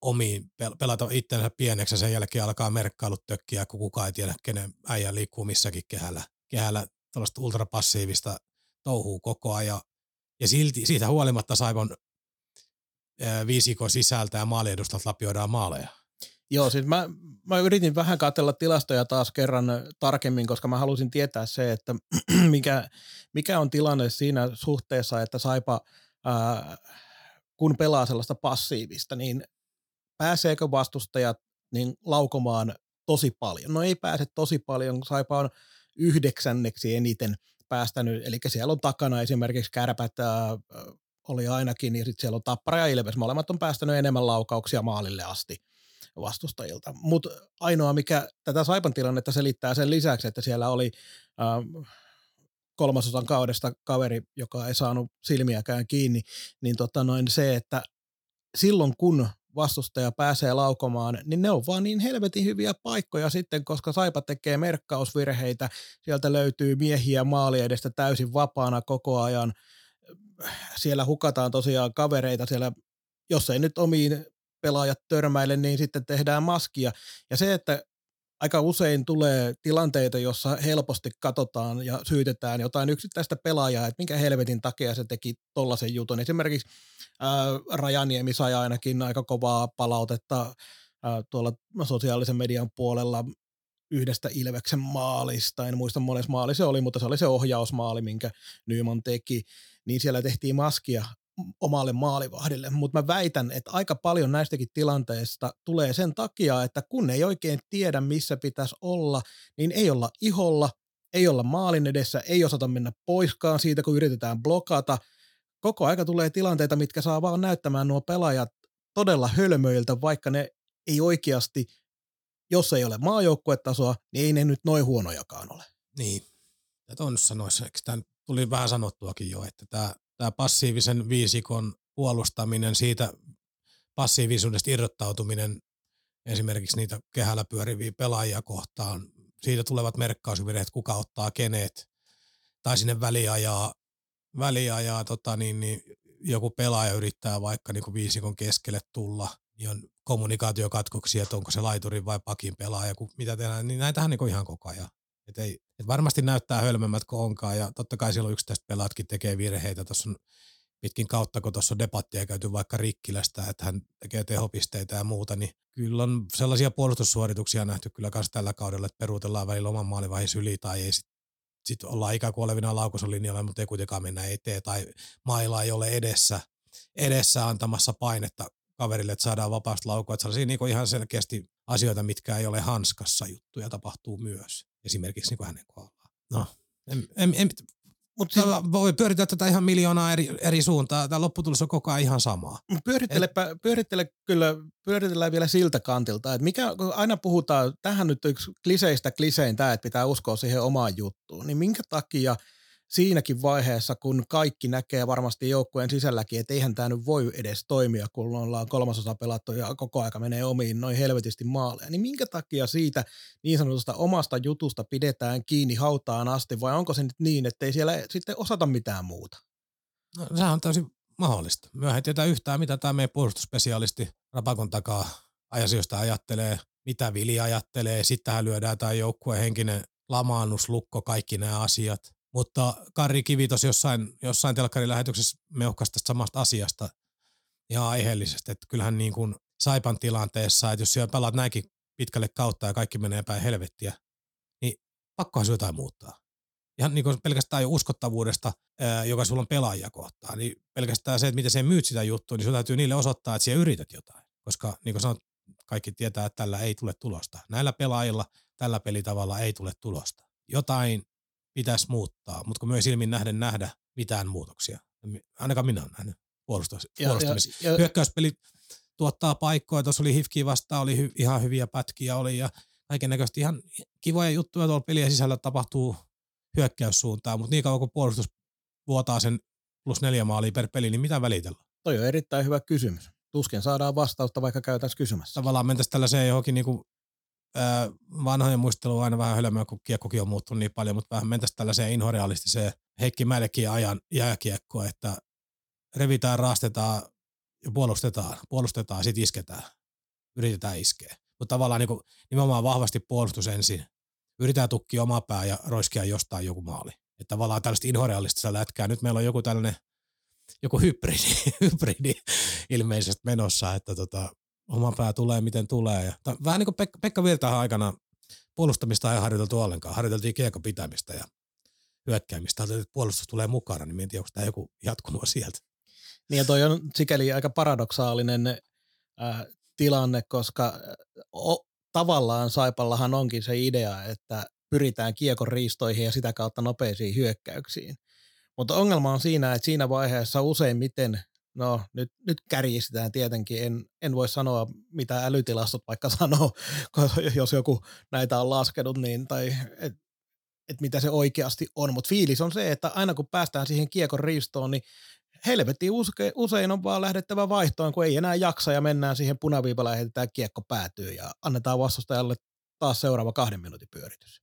omiin, pelata itsensä pieneksi ja sen jälkeen alkaa merkkailut tökkiä, kun kukaan ei tiedä, kenen äijä liikkuu missäkin kehällä. Kehällä tällaista ultrapassiivista touhuu koko ajan. Ja silti, siitä huolimatta Saivon viisikon sisältä ja maaliedustalta lapioidaan maaleja. Joo, siis mä, mä yritin vähän katsella tilastoja taas kerran tarkemmin, koska mä halusin tietää se, että *clears throat* mikä, mikä on tilanne siinä suhteessa, että Saipa, ää, kun pelaa sellaista passiivista, niin pääseekö vastustajat niin laukomaan tosi paljon? No ei pääse tosi paljon, Saipa on yhdeksänneksi eniten päästänyt, eli siellä on takana esimerkiksi kärpät ää, oli ainakin, ja sitten siellä on Tappara ja Ilves, molemmat on päästänyt enemmän laukauksia maalille asti vastustajilta. Mutta ainoa, mikä tätä Saipan tilannetta selittää sen lisäksi, että siellä oli äh, kolmasosan kaudesta kaveri, joka ei saanut silmiäkään kiinni, niin tota noin se, että silloin kun vastustaja pääsee laukomaan, niin ne on vaan niin helvetin hyviä paikkoja sitten, koska Saipa tekee merkkausvirheitä, sieltä löytyy miehiä maali edestä täysin vapaana koko ajan, siellä hukataan tosiaan kavereita siellä. Jos ei nyt omiin pelaajat törmäile, niin sitten tehdään maskia. Ja se, että aika usein tulee tilanteita, jossa helposti katsotaan ja syytetään jotain yksittäistä pelaajaa, että minkä helvetin takia se teki tollaisen jutun. Esimerkiksi ää, Rajaniemi sai ainakin aika kovaa palautetta ää, tuolla sosiaalisen median puolella yhdestä Ilveksen maalista, en muista monessa maali se oli, mutta se oli se ohjausmaali, minkä Nyman teki, niin siellä tehtiin maskia omalle maalivahdille, mutta mä väitän, että aika paljon näistäkin tilanteista tulee sen takia, että kun ei oikein tiedä, missä pitäisi olla, niin ei olla iholla, ei olla maalin edessä, ei osata mennä poiskaan siitä, kun yritetään blokata. Koko aika tulee tilanteita, mitkä saa vaan näyttämään nuo pelaajat todella hölmöiltä, vaikka ne ei oikeasti, jos ei ole maajoukkuetasoa, niin ei ne nyt noin huonojakaan ole. Niin. Ja tuon sanoisi, eikö tämän tuli vähän sanottuakin jo, että tämä tämä passiivisen viisikon puolustaminen, siitä passiivisuudesta irrottautuminen esimerkiksi niitä kehällä pyöriviä pelaajia kohtaan, siitä tulevat merkkausvirheet, kuka ottaa kenet, tai sinne väliajaa, väliajaa tota niin, niin joku pelaaja yrittää vaikka niin viisikon keskelle tulla, niin on kommunikaatiokatkoksia, että onko se laiturin vai pakin pelaaja, kun mitä tehdään, niin näitähän niin ihan koko ajan. Et ei, et varmasti näyttää hölmemmät kuin onkaan ja totta kai silloin yksittäiset pelaatkin tekee virheitä. Tuossa on pitkin kautta, kun tuossa on debattia käyty vaikka Rikkilästä, että hän tekee tehopisteitä ja muuta, niin kyllä on sellaisia puolustussuorituksia nähty kyllä myös tällä kaudella, että peruutellaan välillä oman maalivaihin yli tai ei sitten sit ollaan ikään kuin olevina laukosolinjalla, mutta ei kuitenkaan mennä eteen tai mailla ei ole edessä, edessä antamassa painetta kaverille, että saadaan vapaasta laukua. Että sellaisia niin ihan selkeästi asioita, mitkä ei ole hanskassa juttuja, tapahtuu myös esimerkiksi niin kuin hänen kohdallaan. No, en, en, en, mutta siis, voi pyöritellä tätä ihan miljoonaa eri, eri suuntaa. Tämä lopputulos on koko ajan ihan samaa. Pyörittelepä, pyörittele kyllä, pyöritellään vielä siltä kantilta, että mikä, kun aina puhutaan, tähän nyt yksi kliseistä klisein tämä, että pitää uskoa siihen omaan juttuun, niin minkä takia – siinäkin vaiheessa, kun kaikki näkee varmasti joukkueen sisälläkin, että eihän tämä nyt voi edes toimia, kun ollaan kolmasosa pelattu ja koko aika menee omiin noin helvetisti maaleja, niin minkä takia siitä niin sanotusta omasta jutusta pidetään kiinni hautaan asti, vai onko se nyt niin, että ei siellä sitten osata mitään muuta? No, sehän on täysin mahdollista. Myöhän tiedä yhtään, mitä tämä meidän puolustusspesialisti Rapakon takaa asioista ajattelee, mitä Vili ajattelee, sittenhän lyödään tämä joukkueen henkinen lamaannuslukko, kaikki nämä asiat. Mutta Kari Kivi tuossa jossain, jossain telkkarin lähetyksessä meuhkasi tästä samasta asiasta ihan aiheellisesti, että kyllähän niin kuin Saipan tilanteessa, että jos siellä pelaat näinkin pitkälle kautta ja kaikki menee päin helvettiä, niin pakkohan se jotain muuttaa. Ihan niin kuin pelkästään jo uskottavuudesta, joka sulla on pelaajia kohtaan, niin pelkästään se, että miten se myyt sitä juttua, niin sun täytyy niille osoittaa, että siellä yrität jotain. Koska niin kuin sanot, kaikki tietää, että tällä ei tule tulosta. Näillä pelaajilla tällä pelitavalla ei tule tulosta. Jotain pitäisi muuttaa, mutta kun myös silmin nähden nähdä mitään muutoksia. Ainakaan minä olen nähnyt puolustus, puolustamis. Ja, ja, Hyökkäyspeli tuottaa paikkoja, tuossa oli Hifki vastaan, oli hy, ihan hyviä pätkiä oli ja kaiken näköisesti ihan kivoja juttuja tuolla pelien sisällä tapahtuu hyökkäyssuuntaan, mutta niin kauan kuin puolustus vuotaa sen plus neljä maalia per peli, niin mitä välitellä? Toi on erittäin hyvä kysymys. Tuskin saadaan vastausta, vaikka käytäisiin kysymässä. Tavallaan mentäisiin tällaiseen johonkin niinku vanhojen muistelu on aina vähän hölmöä, kun kiekkokin on muuttunut niin paljon, mutta vähän mentäisiin tällaiseen inhorealistiseen Heikki Mälekin ajan jääkiekkoa, että revitään, raastetaan ja puolustetaan, puolustetaan, sitten isketään, yritetään iskeä. Mutta tavallaan niin kuin, nimenomaan vahvasti puolustus ensin, yritetään tukkia omaa pää ja roiskia jostain joku maali. Että tavallaan tällaista inhorealistista lätkää. Nyt meillä on joku tällainen, joku hybridi, *laughs* hybridi ilmeisesti menossa, että tota, oma pää tulee miten tulee. Ja, vähän niin kuin Pekka, Pekka Virtahan aikana puolustamista ei harjoiteltu ollenkaan. Harjoiteltiin kiekko pitämistä ja hyökkäämistä. Että puolustus tulee mukana, niin en tiedä, onko tämä joku jatkunut sieltä. Niin ja toi on sikäli aika paradoksaalinen äh, tilanne, koska o, tavallaan Saipallahan onkin se idea, että pyritään kiekon riistoihin ja sitä kautta nopeisiin hyökkäyksiin. Mutta ongelma on siinä, että siinä vaiheessa useimmiten no nyt, nyt kärjistetään tietenkin, en, en voi sanoa mitä älytilastot vaikka *laughs* sanoo, jos joku näitä on laskenut, niin, tai että et mitä se oikeasti on, mutta fiilis on se, että aina kun päästään siihen kiekon riistoon, niin helvetti usein on vaan lähdettävä vaihtoon, kun ei enää jaksa ja mennään siihen punaviipalle ja heitetään kiekko päätyy ja annetaan vastustajalle taas seuraava kahden minuutin pyöritys.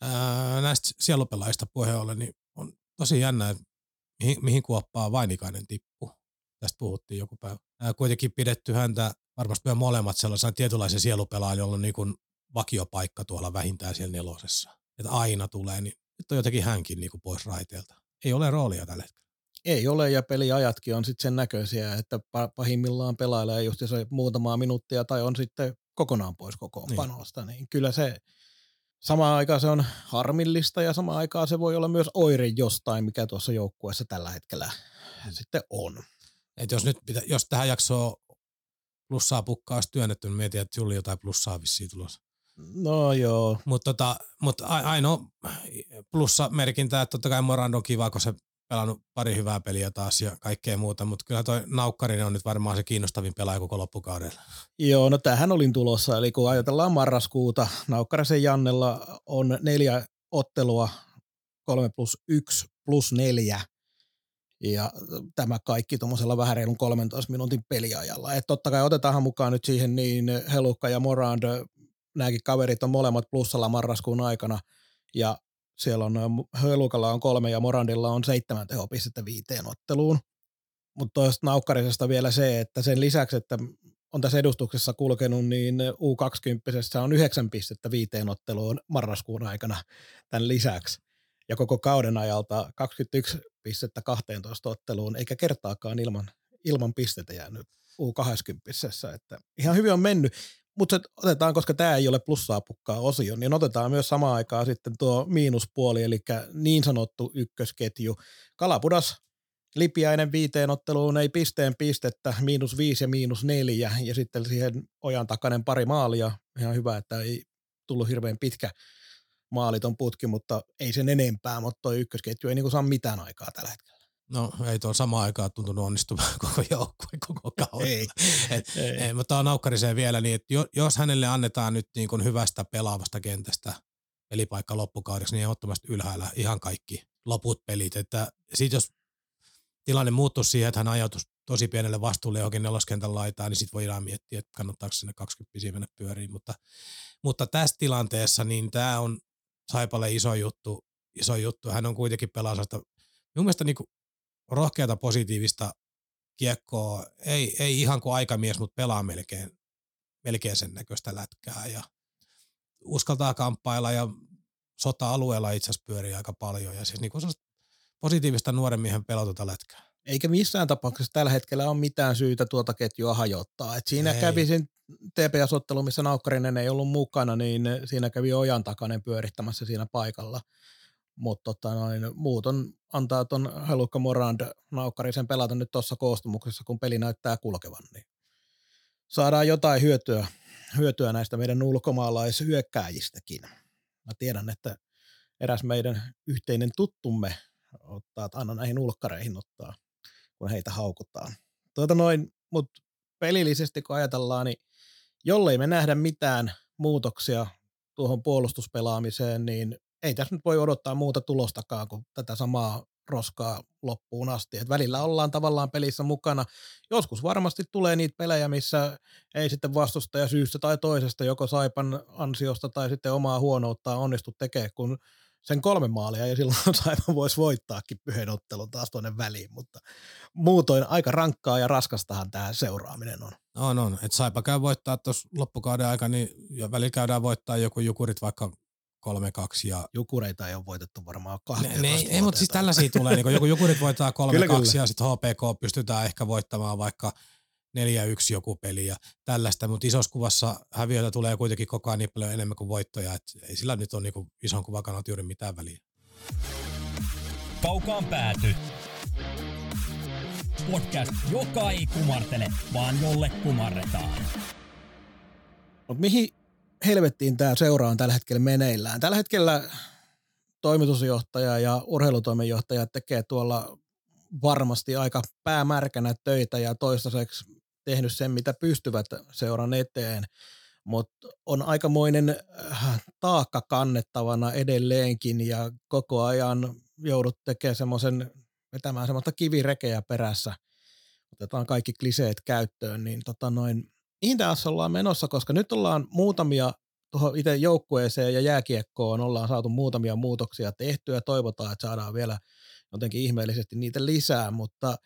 Ää, näistä sielupelaajista puheen ollen, niin on tosi jännä, että mihin, mihin kuoppaa Vainikainen tippuu tästä puhuttiin joku päivä. ää, kuitenkin pidetty häntä varmasti myös molemmat sellaisen tietynlaisen sielupelaajan, jolla on niin kuin vakiopaikka tuolla vähintään siellä nelosessa. Että aina tulee, niin nyt on jotenkin hänkin niin kuin pois raiteelta. Ei ole roolia tällä hetkellä. Ei ole, ja peliajatkin on sitten sen näköisiä, että pahimmillaan pelailee just se muutamaa minuuttia tai on sitten kokonaan pois koko panosta, niin. niin kyllä se samaan aikaan se on harmillista ja samaan aikaan se voi olla myös oire jostain, mikä tuossa joukkueessa tällä hetkellä sitten on. Et jos nyt pitä, jos tähän jaksoon plussaa pukkaa olisi työnnetty, niin mietin, että Julli jotain plussaa vissiin tulossa. No joo. Mutta tota, mut ainoa plussa merkintää, että totta kai Morando on kiva, kun se pelannut pari hyvää peliä taas ja kaikkea muuta, mutta kyllä toi Naukkarinen on nyt varmaan se kiinnostavin pelaaja koko loppukaudella. Joo, no tähän olin tulossa, eli kun ajatellaan marraskuuta, Naukkarisen Jannella on neljä ottelua, kolme plus yksi plus neljä, ja tämä kaikki tuommoisella vähän reilun 13 minuutin peliajalla. Et totta kai otetaanhan mukaan nyt siihen niin Helukka ja Morand, nämäkin kaverit on molemmat plussalla marraskuun aikana, ja siellä on Helukalla on kolme ja Morandilla on seitsemän tehopistettä viiteen otteluun. Mutta tuosta naukkarisesta vielä se, että sen lisäksi, että on tässä edustuksessa kulkenut, niin U20 on yhdeksän pistettä viiteen otteluun marraskuun aikana tämän lisäksi. Ja koko kauden ajalta 21 pistettä 12 otteluun, eikä kertaakaan ilman, ilman pistettä jäänyt U20. Että ihan hyvin on mennyt. Mutta otetaan, koska tämä ei ole plussaa pukkaa osio, niin otetaan myös samaan aikaan sitten tuo miinuspuoli, eli niin sanottu ykkösketju. Kalapudas Lipiäinen viiteen otteluun ei pisteen pistettä, miinus viisi ja miinus neljä, ja sitten siihen ojan takainen pari maalia. Ihan hyvä, että ei tullut hirveän pitkä maaliton putki, mutta ei sen enempää, mutta tuo ykkösketju ei niin saa mitään aikaa tällä hetkellä. No ei tuo sama aikaa tuntunut onnistumaan *laughs* koko joukkue koko kaudella. Ei, *laughs* et, ei. ei. Mutta on naukkariseen vielä niin, että jos hänelle annetaan nyt niin kuin hyvästä pelaavasta kentästä pelipaikka loppukaudeksi, niin ehdottomasti ylhäällä ihan kaikki loput pelit. Että sit jos tilanne muuttuu siihen, että hän ajautuisi tosi pienelle vastuulle johonkin neloskentän laitaan, niin sitten voidaan miettiä, että kannattaako sinne 20 mennä pyöriin. Mutta, mutta tässä tilanteessa niin tämä on Saipalle iso juttu, iso juttu. Hän on kuitenkin pelaasasta, minun mielestä niin rohkeata positiivista kiekkoa, ei, ei ihan kuin aikamies, mutta pelaa melkein, melkein sen näköistä lätkää ja uskaltaa kamppailla ja sota-alueella itse asiassa pyörii aika paljon ja siis niin positiivista nuoren miehen pelotota lätkää. Eikä missään tapauksessa tällä hetkellä ole mitään syytä tuota ketjua hajottaa. Et siinä ei. kävi sen TPS-ottelu, missä Naukkarinen ei ollut mukana, niin siinä kävi ojan takainen pyörittämässä siinä paikalla – mutta tota noin, muut on, antaa tuon Helukka Morand naukkarisen pelata nyt tuossa koostumuksessa, kun peli näyttää kulkevan, niin saadaan jotain hyötyä, hyötyä näistä meidän ulkomaalaishyökkääjistäkin. Mä tiedän, että eräs meidän yhteinen tuttumme ottaa, että aina näihin ulkkareihin ottaa, kun heitä haukutaan. Tuota noin, mutta pelillisesti kun ajatellaan, niin jollei me nähdä mitään muutoksia tuohon puolustuspelaamiseen, niin ei tässä nyt voi odottaa muuta tulostakaan kuin tätä samaa roskaa loppuun asti. Et välillä ollaan tavallaan pelissä mukana. Joskus varmasti tulee niitä pelejä, missä ei sitten vastustaja syystä tai toisesta, joko Saipan ansiosta tai sitten omaa huonoutta onnistu tekemään, kun sen kolme maalia ja silloin *laughs* Saipan voisi voittaakin yhden ottelun taas tuonne väliin, mutta muutoin aika rankkaa ja raskastahan tämä seuraaminen on. On, on. Että Saipa käy voittaa tuossa loppukauden aikana, niin ja välillä käydään voittaa joku jukurit vaikka 3-2. Ja... Jukureita ei ole voitettu varmaan kahteen ne, Ei, mutta siis tällaisia tulee. Niin joku Jukurit voittaa 3-2 ja sitten HPK pystytään ehkä voittamaan vaikka 4-1 joku peli ja tällaista, mutta isossa kuvassa häviöitä tulee kuitenkin koko ajan niin paljon enemmän kuin voittoja, että ei sillä nyt ole niin ison kuvan kannalta juuri mitään väliä. Kaukaan pääty. Podcast, joka ei kumartele, vaan jolle kumarretaan. Mutta mihin helvettiin tämä seura on tällä hetkellä meneillään. Tällä hetkellä toimitusjohtaja ja urheilutoimenjohtaja tekee tuolla varmasti aika päämärkänä töitä ja toistaiseksi tehnyt sen, mitä pystyvät seuran eteen, mutta on aikamoinen äh, taakka kannettavana edelleenkin ja koko ajan joudut tekemään semmoisen, vetämään semmoista kivirekeä perässä. Otetaan kaikki kliseet käyttöön, niin tota noin, mihin tässä ollaan menossa, koska nyt ollaan muutamia tuohon itse joukkueeseen ja jääkiekkoon ollaan saatu muutamia muutoksia tehtyä toivotaan, että saadaan vielä jotenkin ihmeellisesti niitä lisää, mutta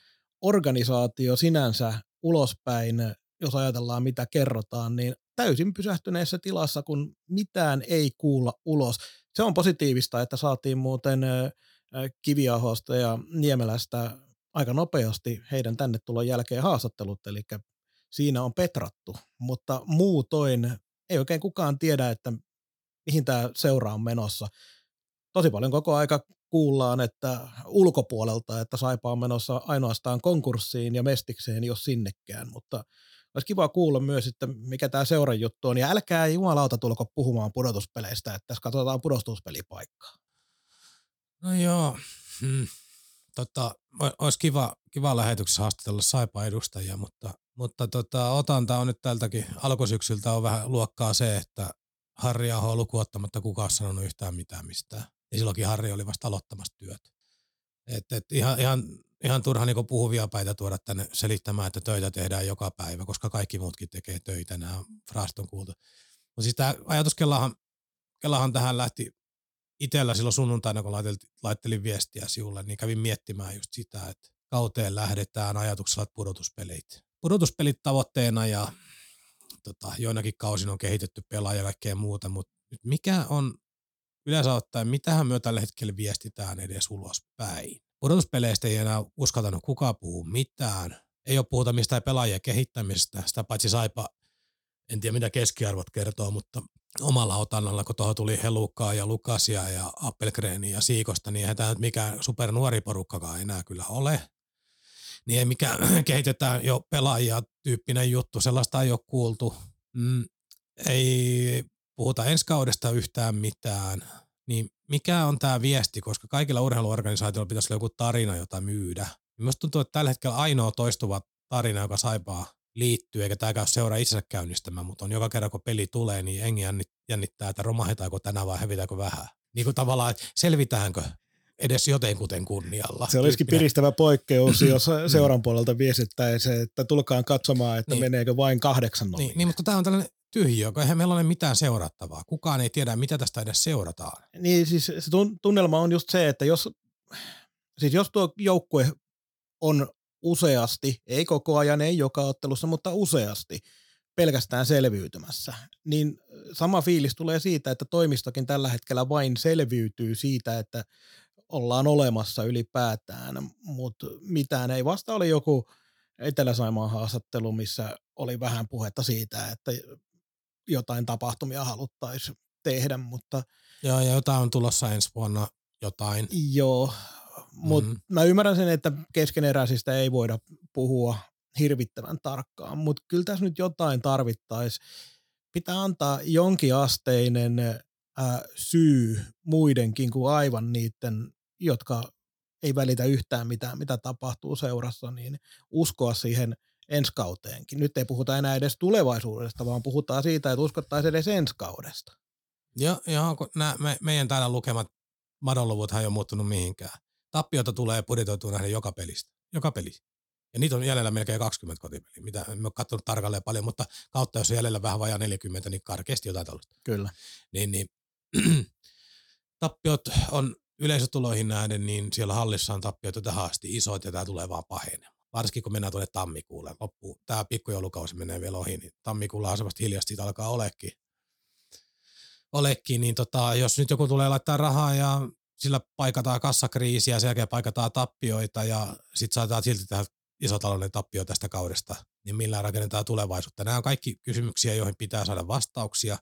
organisaatio sinänsä ulospäin, jos ajatellaan mitä kerrotaan, niin täysin pysähtyneessä tilassa, kun mitään ei kuulla ulos. Se on positiivista, että saatiin muuten Kiviahosta ja Niemelästä aika nopeasti heidän tänne tulon jälkeen haastattelut, eli siinä on petrattu, mutta muutoin ei oikein kukaan tiedä, että mihin tämä seura on menossa. Tosi paljon koko aika kuullaan, että ulkopuolelta, että Saipa on menossa ainoastaan konkurssiin ja mestikseen, jos sinnekään, mutta olisi kiva kuulla myös, että mikä tämä seuran juttu on. Ja älkää jumalauta tulko puhumaan pudotuspeleistä, että tässä katsotaan pudotuspelipaikkaa. No joo, hmm. tota, olisi kiva, kiva lähetyksessä haastatella Saipa edustajia, mutta, mutta tota, otanta on nyt tältäkin alkusyksyltä on vähän luokkaa se, että Harri Aho lukuottamatta kukaan sanonut yhtään mitään mistään. Ja silloinkin Harri oli vasta aloittamassa työt. Et, et ihan, ihan, ihan turha niin puhuvia päitä tuoda tänne selittämään, että töitä tehdään joka päivä, koska kaikki muutkin tekee töitä. Nämä fraasit on kuultu. Mutta siis tämä ajatus Kellahan, Kellahan tähän lähti itsellä silloin sunnuntaina, kun laittelin, viestiä sinulle, niin kävin miettimään just sitä, että kauteen lähdetään ajatuksella, että pudotuspelit. Pudotuspelit tavoitteena ja tota, joinakin kausin on kehitetty pelaaja ja kaikkea muuta, mutta mikä on yleensä ottaen, mitähän me tällä hetkellä viestitään edes ulospäin. Pudotuspeleistä ei enää uskaltanut kukaan puhua mitään. Ei ole puhuta mistään pelaajien kehittämisestä, sitä paitsi saipa, en tiedä mitä keskiarvot kertoo, mutta omalla otannalla, kun tuohon tuli Helukkaa ja Lukasia ja Appelgreenia ja Siikosta, niin eihän tämä nyt mikään supernuori porukkakaan enää kyllä ole. Niin ei mikään *clears throat* kehitetään jo pelaajia tyyppinen juttu, sellaista ei ole kuultu. Mm, ei puhuta ensi kaudesta yhtään mitään, niin mikä on tämä viesti, koska kaikilla urheiluorganisaatioilla pitäisi olla joku tarina, jota myydä. Minusta tuntuu, että tällä hetkellä ainoa toistuva tarina, joka saipaa liittyy, eikä tämä käy seuraa itsensä käynnistämään, mutta on joka kerran, kun peli tulee, niin engi jännittää, että romahetaanko tänään vai hävitäänkö vähän. Niin kuin tavallaan, että selvitäänkö edes jotenkuten kunnialla. Se olisikin piristävä poikkeus, jos *clears throat* seuran puolelta viestittäisi, että tulkaan katsomaan, että niin. meneekö vain kahdeksan niin, niin, mutta tämä on tällainen tyhjiö, eihän meillä ole mitään seurattavaa. Kukaan ei tiedä, mitä tästä edes seurataan. Niin siis se tunnelma on just se, että jos, siis jos tuo joukkue on useasti, ei koko ajan, ei joka ottelussa, mutta useasti pelkästään selviytymässä, niin sama fiilis tulee siitä, että toimistokin tällä hetkellä vain selviytyy siitä, että ollaan olemassa ylipäätään, mutta mitään ei. Vasta oli joku Etelä-Saimaan haastattelu, missä oli vähän puhetta siitä, että jotain tapahtumia haluttaisiin tehdä, mutta... Joo, ja jotain on tulossa ensi vuonna, jotain. Joo, mutta mm. mä ymmärrän sen, että keskeneräisistä ei voida puhua hirvittävän tarkkaan, mutta kyllä tässä nyt jotain tarvittaisiin. Pitää antaa jonkiasteinen ää, syy muidenkin kuin aivan niiden, jotka ei välitä yhtään mitään, mitä tapahtuu seurassa, niin uskoa siihen – ensi kauteenkin. Nyt ei puhuta enää edes tulevaisuudesta, vaan puhutaan siitä, että uskottaisiin edes ensi kaudesta. Joo, joo kun nämä, me, meidän täällä lukemat madonluvuthan ei ole muuttunut mihinkään. Tappiota tulee budjetoitua nähdä joka pelistä. Joka peli. Ja niitä on jäljellä melkein 20 kotipeliä, mitä en ole katsonut tarkalleen paljon, mutta kautta jos on jäljellä vähän vajaa 40, niin karkeasti jotain tällaista. Kyllä. Niin, niin *clears throat* tappiot on yleisötuloihin nähden, niin siellä hallissa on tappiot tähän asti isot ja tämä tulee vaan pahenemaan varsinkin kun mennään tuonne tammikuulle, loppu, tämä pikkujoulukausi menee vielä ohi, niin tammikuulla on vasta hiljasti alkaa olekin. olekin, niin tota, jos nyt joku tulee laittaa rahaa ja sillä paikataan kassakriisiä, sen jälkeen paikataan tappioita ja sitten saadaan silti tehdä iso talouden tappio tästä kaudesta, niin millä rakennetaan tulevaisuutta. Nämä on kaikki kysymyksiä, joihin pitää saada vastauksia.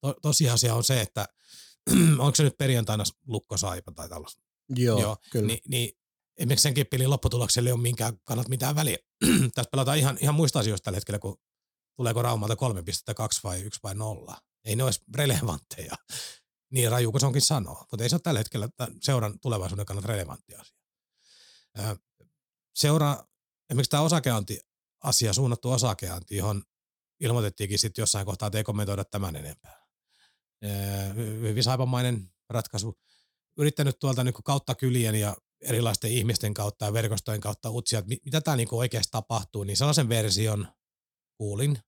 To- tosiasia on se, että *clears throat* onko se nyt perjantaina lukko saipa tai tällaista. Joo, Joo kyllä. Ni, niin esimerkiksi senkin pelin lopputulokselle ei ole minkään kannalta mitään väliä. *clears throat* Tässä pelataan ihan, ihan muista asioista tällä hetkellä, kun tuleeko Raumalta kolme pistettä, kaksi vai yksi vai nolla. Ei ne olisi relevantteja. *laughs* Niin raju kuin se onkin sanoa. Mutta ei se ole tällä hetkellä seuran tulevaisuuden kannalta relevantti asia. Seura, esimerkiksi tämä osakeanti asia, suunnattu osakeanti, johon ilmoitettiinkin sitten jossain kohtaa, että ei kommentoida tämän enempää. Hyvin saipamainen ratkaisu. Yrittänyt tuolta niin kautta kylien ja erilaisten ihmisten kautta ja verkostojen kautta utsia, että mitä tämä niinku oikeasti tapahtuu, niin sellaisen version kuulin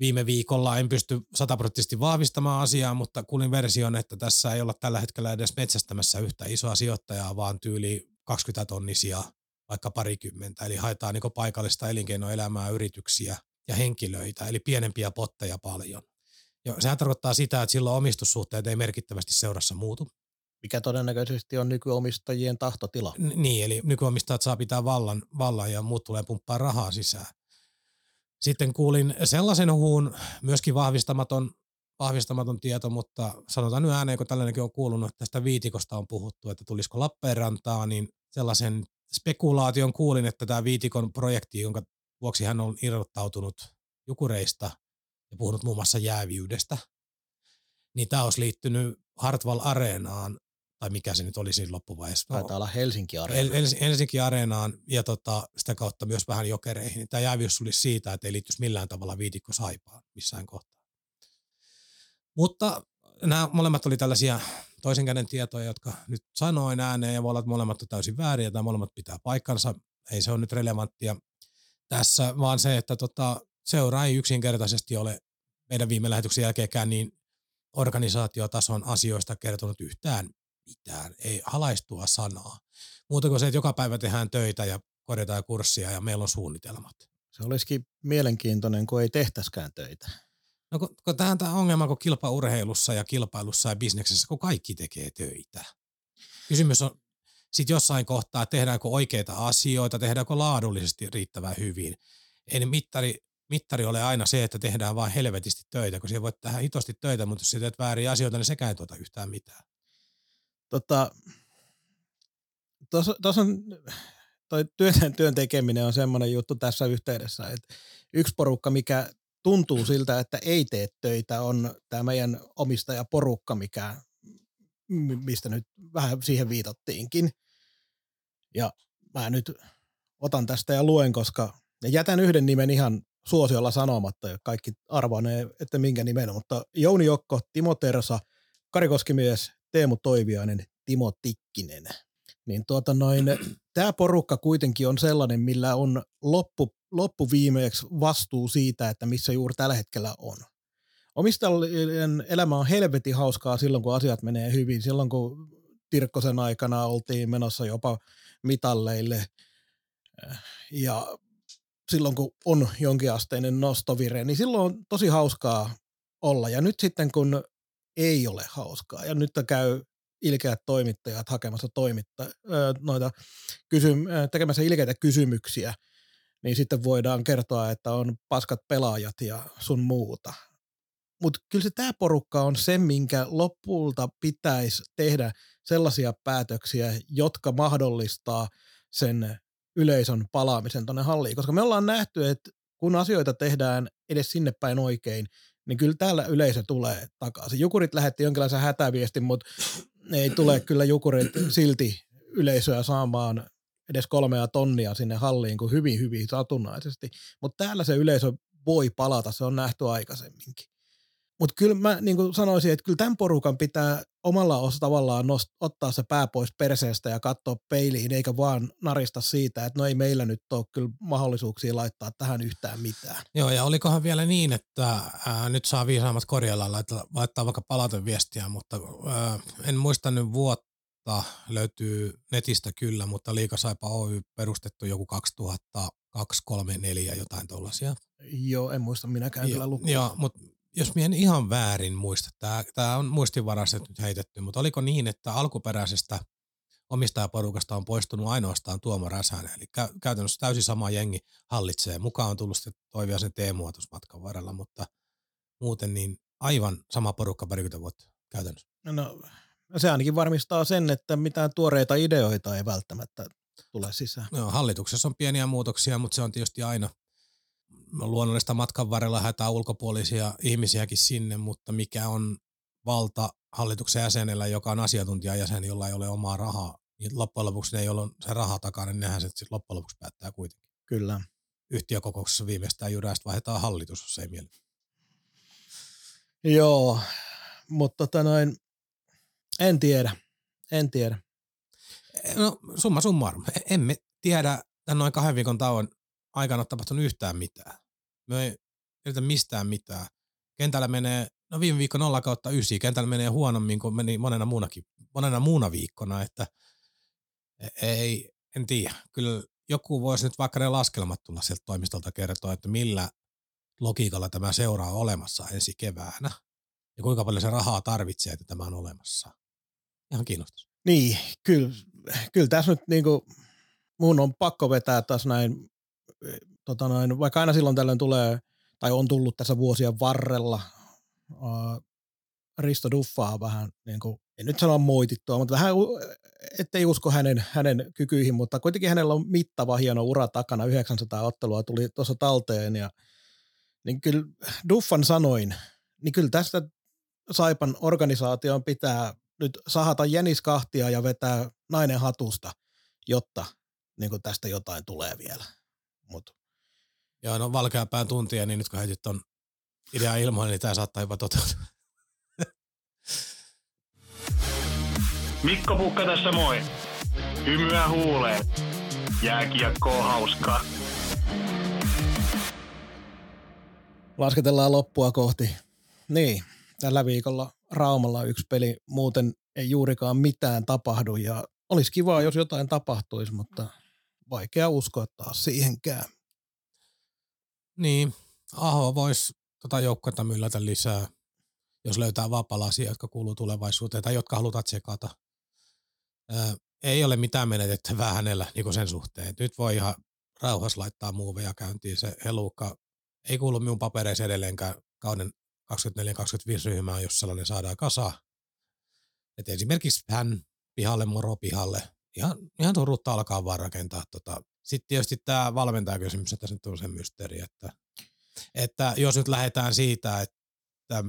viime viikolla. En pysty sataprosenttisesti vahvistamaan asiaa, mutta kuulin version, että tässä ei olla tällä hetkellä edes metsästämässä yhtä isoa sijoittajaa, vaan tyyli 20 tonnisia vaikka parikymmentä. Eli haetaan niin paikallista elinkeinoelämää, yrityksiä ja henkilöitä, eli pienempiä potteja paljon. Ja sehän tarkoittaa sitä, että silloin omistussuhteet ei merkittävästi seurassa muutu. Mikä todennäköisesti on nykyomistajien tahtotila. Niin, eli nykyomistajat saa pitää vallan, vallan ja muut tulee pumppaa rahaa sisään. Sitten kuulin sellaisen huun, myöskin vahvistamaton, vahvistamaton tieto, mutta sanotaan nyt ääneen, kun tällainenkin on kuulunut, että tästä viitikosta on puhuttu, että tulisiko Lappeenrantaa, niin sellaisen spekulaation kuulin, että tämä viitikon projekti, jonka vuoksi hän on irrottautunut Jukureista ja puhunut muun muassa jääviydestä, niin tämä olisi liittynyt Hartwall Areenaan, tai mikä se nyt oli siinä loppuvaiheessa. Taitaa No, olla Helsinki Areena. Hel- Helsinki Areenaan ja tota, sitä kautta myös vähän jokereihin. Niin Tämä jäävyys tuli siitä, että ei liittyisi millään tavalla viitikko saipaan missään kohtaa. Mutta nämä molemmat oli tällaisia toisen käden tietoja, jotka nyt sanoin ääneen ja voi olla, että molemmat on täysin vääriä tai molemmat pitää paikkansa. Ei se ole nyt relevanttia tässä, vaan se, että tota, seura ei yksinkertaisesti ole meidän viime lähetyksen jälkeenkään niin organisaatiotason asioista kertonut yhtään mitään, ei halaistua sanaa. Muuta kuin se, että joka päivä tehdään töitä ja korjataan kurssia ja meillä on suunnitelmat. Se olisikin mielenkiintoinen, kun ei tehtäskään töitä. No kun, kun tähän tämä ongelma kuin kilpaurheilussa ja kilpailussa ja bisneksessä, kun kaikki tekee töitä. Kysymys on sitten jossain kohtaa, että tehdäänkö oikeita asioita, tehdäänkö laadullisesti riittävän hyvin. Ei mittari, mittari ole aina se, että tehdään vain helvetisti töitä, kun siellä voit tehdä hitosti töitä, mutta jos teet vääriä asioita, niin sekään ei tuota yhtään mitään. Tota, Tuossa on, toi työn, työn tekeminen on semmoinen juttu tässä yhteydessä, että yksi porukka, mikä tuntuu siltä, että ei tee töitä, on tämä meidän omistajaporukka, mikä, mistä nyt vähän siihen viitattiinkin. Ja mä nyt otan tästä ja luen, koska ja jätän yhden nimen ihan suosiolla sanomatta, ja kaikki arvanee, että minkä nimen, mutta Jouni Jokko, Timo Tersa, Kari Koskimies, Teemu Toiviainen, Timo Tikkinen. Niin tuota noin, *clears throat* tämä porukka kuitenkin on sellainen, millä on loppu, loppuviimeeksi vastuu siitä, että missä juuri tällä hetkellä on. Omistajien elämä on helvetin hauskaa silloin, kun asiat menee hyvin. Silloin, kun Tirkkosen aikana oltiin menossa jopa mitalleille ja silloin, kun on jonkinasteinen nostovire, niin silloin on tosi hauskaa olla. Ja nyt sitten, kun ei ole hauskaa, ja nyt käy ilkeät toimittajat hakemassa toimitta, noita kysym, tekemässä ilkeitä kysymyksiä, niin sitten voidaan kertoa, että on paskat pelaajat ja sun muuta. Mutta kyllä se tämä porukka on se, minkä lopulta pitäisi tehdä sellaisia päätöksiä, jotka mahdollistaa sen yleisön palaamisen tuonne halliin. Koska me ollaan nähty, että kun asioita tehdään edes sinne päin oikein, niin kyllä täällä yleisö tulee takaisin. Jukurit lähetti jonkinlaisen hätäviestin, mutta ei tule kyllä Jukurit silti yleisöä saamaan edes kolmea tonnia sinne halliin kuin hyvin, hyvin satunnaisesti. Mutta täällä se yleisö voi palata, se on nähty aikaisemminkin. Mutta kyllä mä niin sanoisin, että kyllä tämän porukan pitää omalla os tavallaan nost, ottaa se pää pois perseestä ja katsoa peiliin, eikä vaan narista siitä, että no ei meillä nyt ole kyllä mahdollisuuksia laittaa tähän yhtään mitään. Joo, ja olikohan vielä niin, että ää, nyt saa viisaammat korjalla laittaa, laittaa vaikka palateviestiä, mutta ää, en muista nyt vuotta, löytyy netistä kyllä, mutta Liikasaipa Oy perustettu joku 2002-2034 jotain tuollaisia. Joo, en muista minäkään kyllä lukua. Joo, mutta jos minä en ihan väärin muista, tämä, tämä on muistinvarassa nyt heitetty, mutta oliko niin, että alkuperäisestä omistajaporukasta on poistunut ainoastaan Tuomo Räsänen, eli kä- käytännössä täysin sama jengi hallitsee. Mukaan on tullut sitten Toiviasen Teemua tuossa matkan varrella, mutta muuten niin aivan sama porukka parikymmentä vuotta käytännössä. No, se ainakin varmistaa sen, että mitään tuoreita ideoita ei välttämättä tule sisään. No, hallituksessa on pieniä muutoksia, mutta se on tietysti aina luonnollista matkan varrella haetaan ulkopuolisia ihmisiäkin sinne, mutta mikä on valta hallituksen jäsenellä, joka on asiantuntijajäsen, jolla ei ole omaa rahaa, niin loppujen lopuksi ne, joilla on se raha takana, niin nehän se sitten loppujen lopuksi päättää kuitenkin. Kyllä. Yhtiökokouksessa viimeistään jyräistä vaihdetaan hallitus, jos ei mieli. Joo, mutta tota noin, en tiedä, en tiedä. No summa summarum, emme tiedä tämän noin kahden viikon tauon aikana ole tapahtunut yhtään mitään. Me ei yritä mistään mitään. Kentällä menee, no viime viikko 0 kautta 9, kentällä menee huonommin kuin meni monena muunakin, monena muuna viikkona, että ei, en tiedä. Kyllä joku voisi nyt vaikka ne laskelmat tulla sieltä toimistolta kertoa, että millä logiikalla tämä seuraa olemassa ensi keväänä ja kuinka paljon se rahaa tarvitsee, että tämä on olemassa. Ihan kiinnostus. Niin, kyllä, kyllä tässä nyt niinku, mun on pakko vetää taas näin, tota noin, vaikka aina silloin tällöin tulee, tai on tullut tässä vuosien varrella, uh, Risto Duffaa vähän, niin kuin, en nyt sano moitittua, mutta vähän ettei usko hänen, hänen kykyihin, mutta kuitenkin hänellä on mittava hieno ura takana, 900 ottelua tuli tuossa talteen ja niin kyllä Duffan sanoin, niin kyllä tästä Saipan organisaation pitää nyt sahata jänis kahtia ja vetää nainen hatusta, jotta niin kuin tästä jotain tulee vielä. Mut. Joo, no valkeapään tuntia, niin nyt kun heitit ton idea ilmoille, niin tämä saattaa jopa toteutua. *laughs* Mikko Pukka tässä moi. Hymyä huuleen. Jääkiekko hauskaa. Lasketellaan loppua kohti. Niin, tällä viikolla Raumalla yksi peli, muuten ei juurikaan mitään tapahdu ja olisi kiva, jos jotain tapahtuisi, mutta vaikea uskoa taas siihenkään. Niin, Aho voisi tota joukkuetta myllätä lisää, jos löytää vapalaisia, jotka kuuluu tulevaisuuteen tai jotka halutaan tsekata. Ää, ei ole mitään menetettävää hänellä niin sen suhteen. Nyt voi ihan rauhassa laittaa muuveja käyntiin. Se helukka ei kuulu minun papereissa edelleenkään kauden 24-25 ryhmään, jos sellainen saadaan kasa. Et esimerkiksi hän pihalle, moro pihalle. Ihan, ihan turutta alkaa vaan rakentaa. Tota. Sitten tietysti tämä valmentajakysymys, että se on se mysteeri, että, että jos nyt lähdetään siitä, että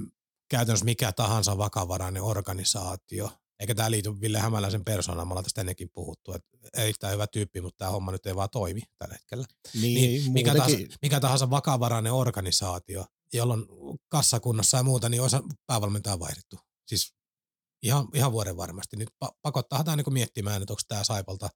käytännössä mikä tahansa vakavarainen organisaatio, eikä tämä liity Ville Hämäläisen persoonaan, me ollaan tästä ennenkin puhuttu, että erittäin hyvä tyyppi, mutta tämä homma nyt ei vaan toimi tällä hetkellä. Niin, niin mikä, tahansa, mikä tahansa vakavarainen organisaatio, jolloin kassakunnassa ja muuta, niin osa päävalmentaja vaihdettu. Siis ihan, ihan vuoden varmasti. Nyt pakottaa tämä niin miettimään, että onko tämä Saipalta,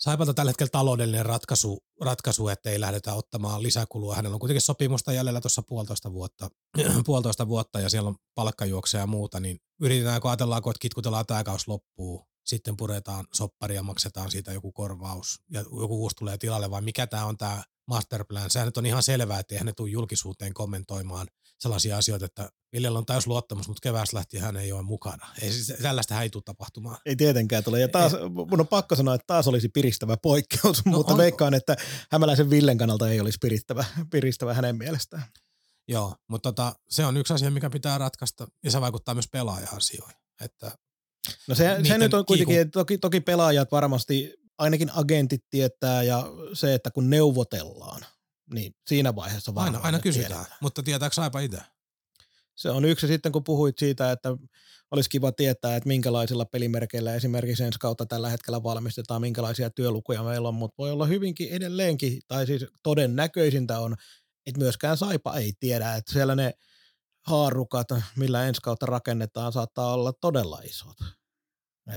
Saipalta tällä hetkellä taloudellinen ratkaisu, ratkaisu, että ei lähdetä ottamaan lisäkulua. Hänellä on kuitenkin sopimusta jäljellä tuossa puolitoista vuotta, *clears throat* puolitoista vuotta ja siellä on palkkajuoksia ja muuta, niin yritetäänkö, ajatellaanko, että kitkutellaan tämä kaus loppuu, sitten puretaan sopparia, maksetaan siitä joku korvaus ja joku uusi tulee tilalle, vai mikä tämä on tämä masterplan. Sehän nyt on ihan selvää, että eihän ne tule julkisuuteen kommentoimaan sellaisia asioita, että Viljellä on täys luottamus, mutta keväästä lähtien hän ei ole mukana. Ei, siis tällaista ei tule tapahtumaan. Ei tietenkään tule. Ja taas, mun on pakko sanoa, että taas olisi piristävä poikkeus, no mutta on. veikkaan, että hämäläisen Villen kannalta ei olisi piristävä, piristävä hänen mielestään. Joo, mutta tota, se on yksi asia, mikä pitää ratkaista, ja se vaikuttaa myös pelaaja-asioihin. Että no se, se nyt on kuitenkin, kiiku... toki, toki pelaajat varmasti, ainakin agentit tietää, ja se, että kun neuvotellaan, niin siinä vaiheessa varmaan. Aina, aina kysytään, tiedetään. mutta tietääkö Saipa itse? Se on yksi sitten, kun puhuit siitä, että olisi kiva tietää, että minkälaisilla pelimerkeillä esimerkiksi ensi kautta tällä hetkellä valmistetaan, minkälaisia työlukuja meillä on, mutta voi olla hyvinkin edelleenkin, tai siis todennäköisintä on, että myöskään Saipa ei tiedä, että siellä ne haarukat, millä ensi kautta rakennetaan, saattaa olla todella isot.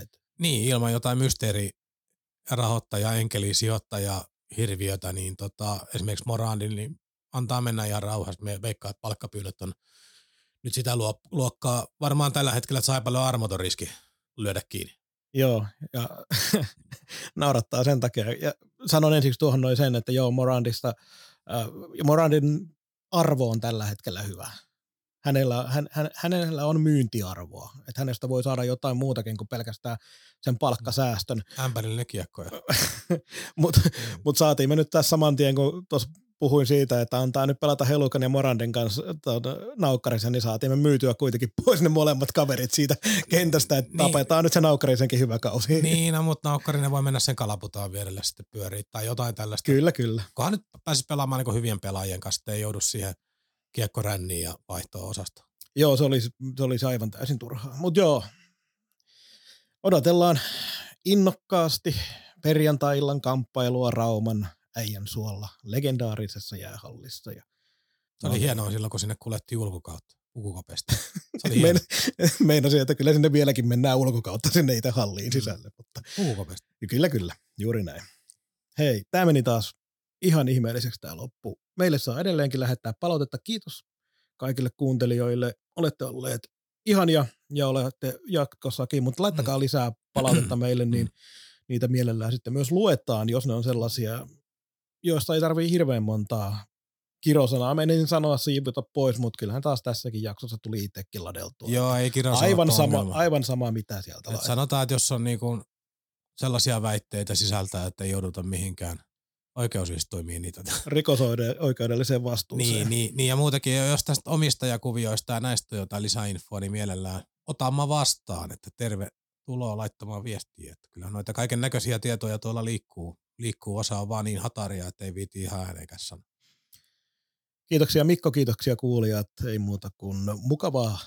Et. Niin, ilman jotain mysteeri rahoittaja, enkeli, sijoittaja, hirviötä, niin tota, esimerkiksi Morandin, niin antaa mennä ihan rauhassa. Me veikkaa, että palkkapyynnöt on nyt sitä luokkaa varmaan tällä hetkellä, sai paljon armoton riski lyödä kiinni. Joo, ja *laughs* naurattaa sen takia. Ja sanon ensiksi tuohon noin sen, että joo, Morandista, äh, Morandin arvo on tällä hetkellä hyvä. Hänellä, hän, hän, hänellä on myyntiarvoa, että hänestä voi saada jotain muutakin kuin pelkästään sen palkkasäästön. Ämpärillinen kiekkoja. *laughs* Mutta mm. mut saatiin me nyt tässä saman tien, kun tuossa puhuin siitä, että antaa nyt pelata Helukan ja Moranden kanssa tuota, naukkarisen, niin saatiin me myytyä kuitenkin pois ne molemmat kaverit siitä kentästä, että niin, tapetaan nyt se naukkarisenkin hyvä kausi. Niin, no, mutta naukkarinen voi mennä sen kalaputaan vierelle sitten pyöriä tai jotain tällaista. Kyllä, kyllä. Kunhan nyt pääsisi pelaamaan niin hyvien pelaajien kanssa, ei joudu siihen kiekkoränniin ja vaihtoon osasta. Joo, se olisi, se olisi aivan täysin turhaa. Mutta joo, odotellaan innokkaasti perjantai-illan kamppailua Rauman äijän suolla legendaarisessa jäähallissa. Ja se oli no. hienoa silloin, kun sinne kuljettiin ulkokautta ulkokaupesta. Se oli *laughs* Mein, meinasin, että kyllä sinne vieläkin mennään ulkokautta sinne itse halliin mm. sisälle. Mutta... Ulkokaupesta. Kyllä, kyllä. Juuri näin. Hei, tämä meni taas ihan ihmeelliseksi tämä loppu. Meille saa edelleenkin lähettää palautetta. Kiitos kaikille kuuntelijoille. Olette olleet ihania ja olette jatkossakin, mutta laittakaa mm. lisää palautetta *clears throat* meille, niin niitä mielellään sitten myös luetaan, jos ne on sellaisia, joista ei tarvii hirveän montaa kirosanaa. Menin sanoa siivuta pois, mutta kyllähän taas tässäkin jaksossa tuli itsekin ladeltua. Joo, ei kirjoita aivan sama, aivan sama, mitä sieltä Et sanotaan, että jos on niinku sellaisia väitteitä sisältää, että ei jouduta mihinkään oikeusistuimiin niitä. Rikosoikeudelliseen vastuuseen. Niin, niin, niin, ja muutenkin, jos tästä omistajakuvioista ja näistä jotain lisäinfoa, niin mielellään otamme vastaan, että terve tuloa laittamaan viestiä. Että kyllä noita kaiken näköisiä tietoja tuolla liikkuu. Liikkuu osa on vaan niin hataria, että ei viiti ihan ääneikäs sanoa. Kiitoksia Mikko, kiitoksia kuulijat. Ei muuta kuin mukavaa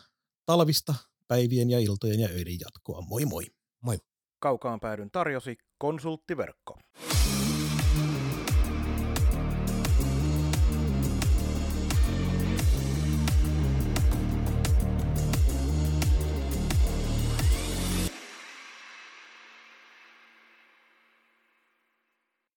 talvista, päivien ja iltojen ja öiden jatkoa. Moi moi. Moi. Kaukaan päädyn tarjosi konsulttiverkko.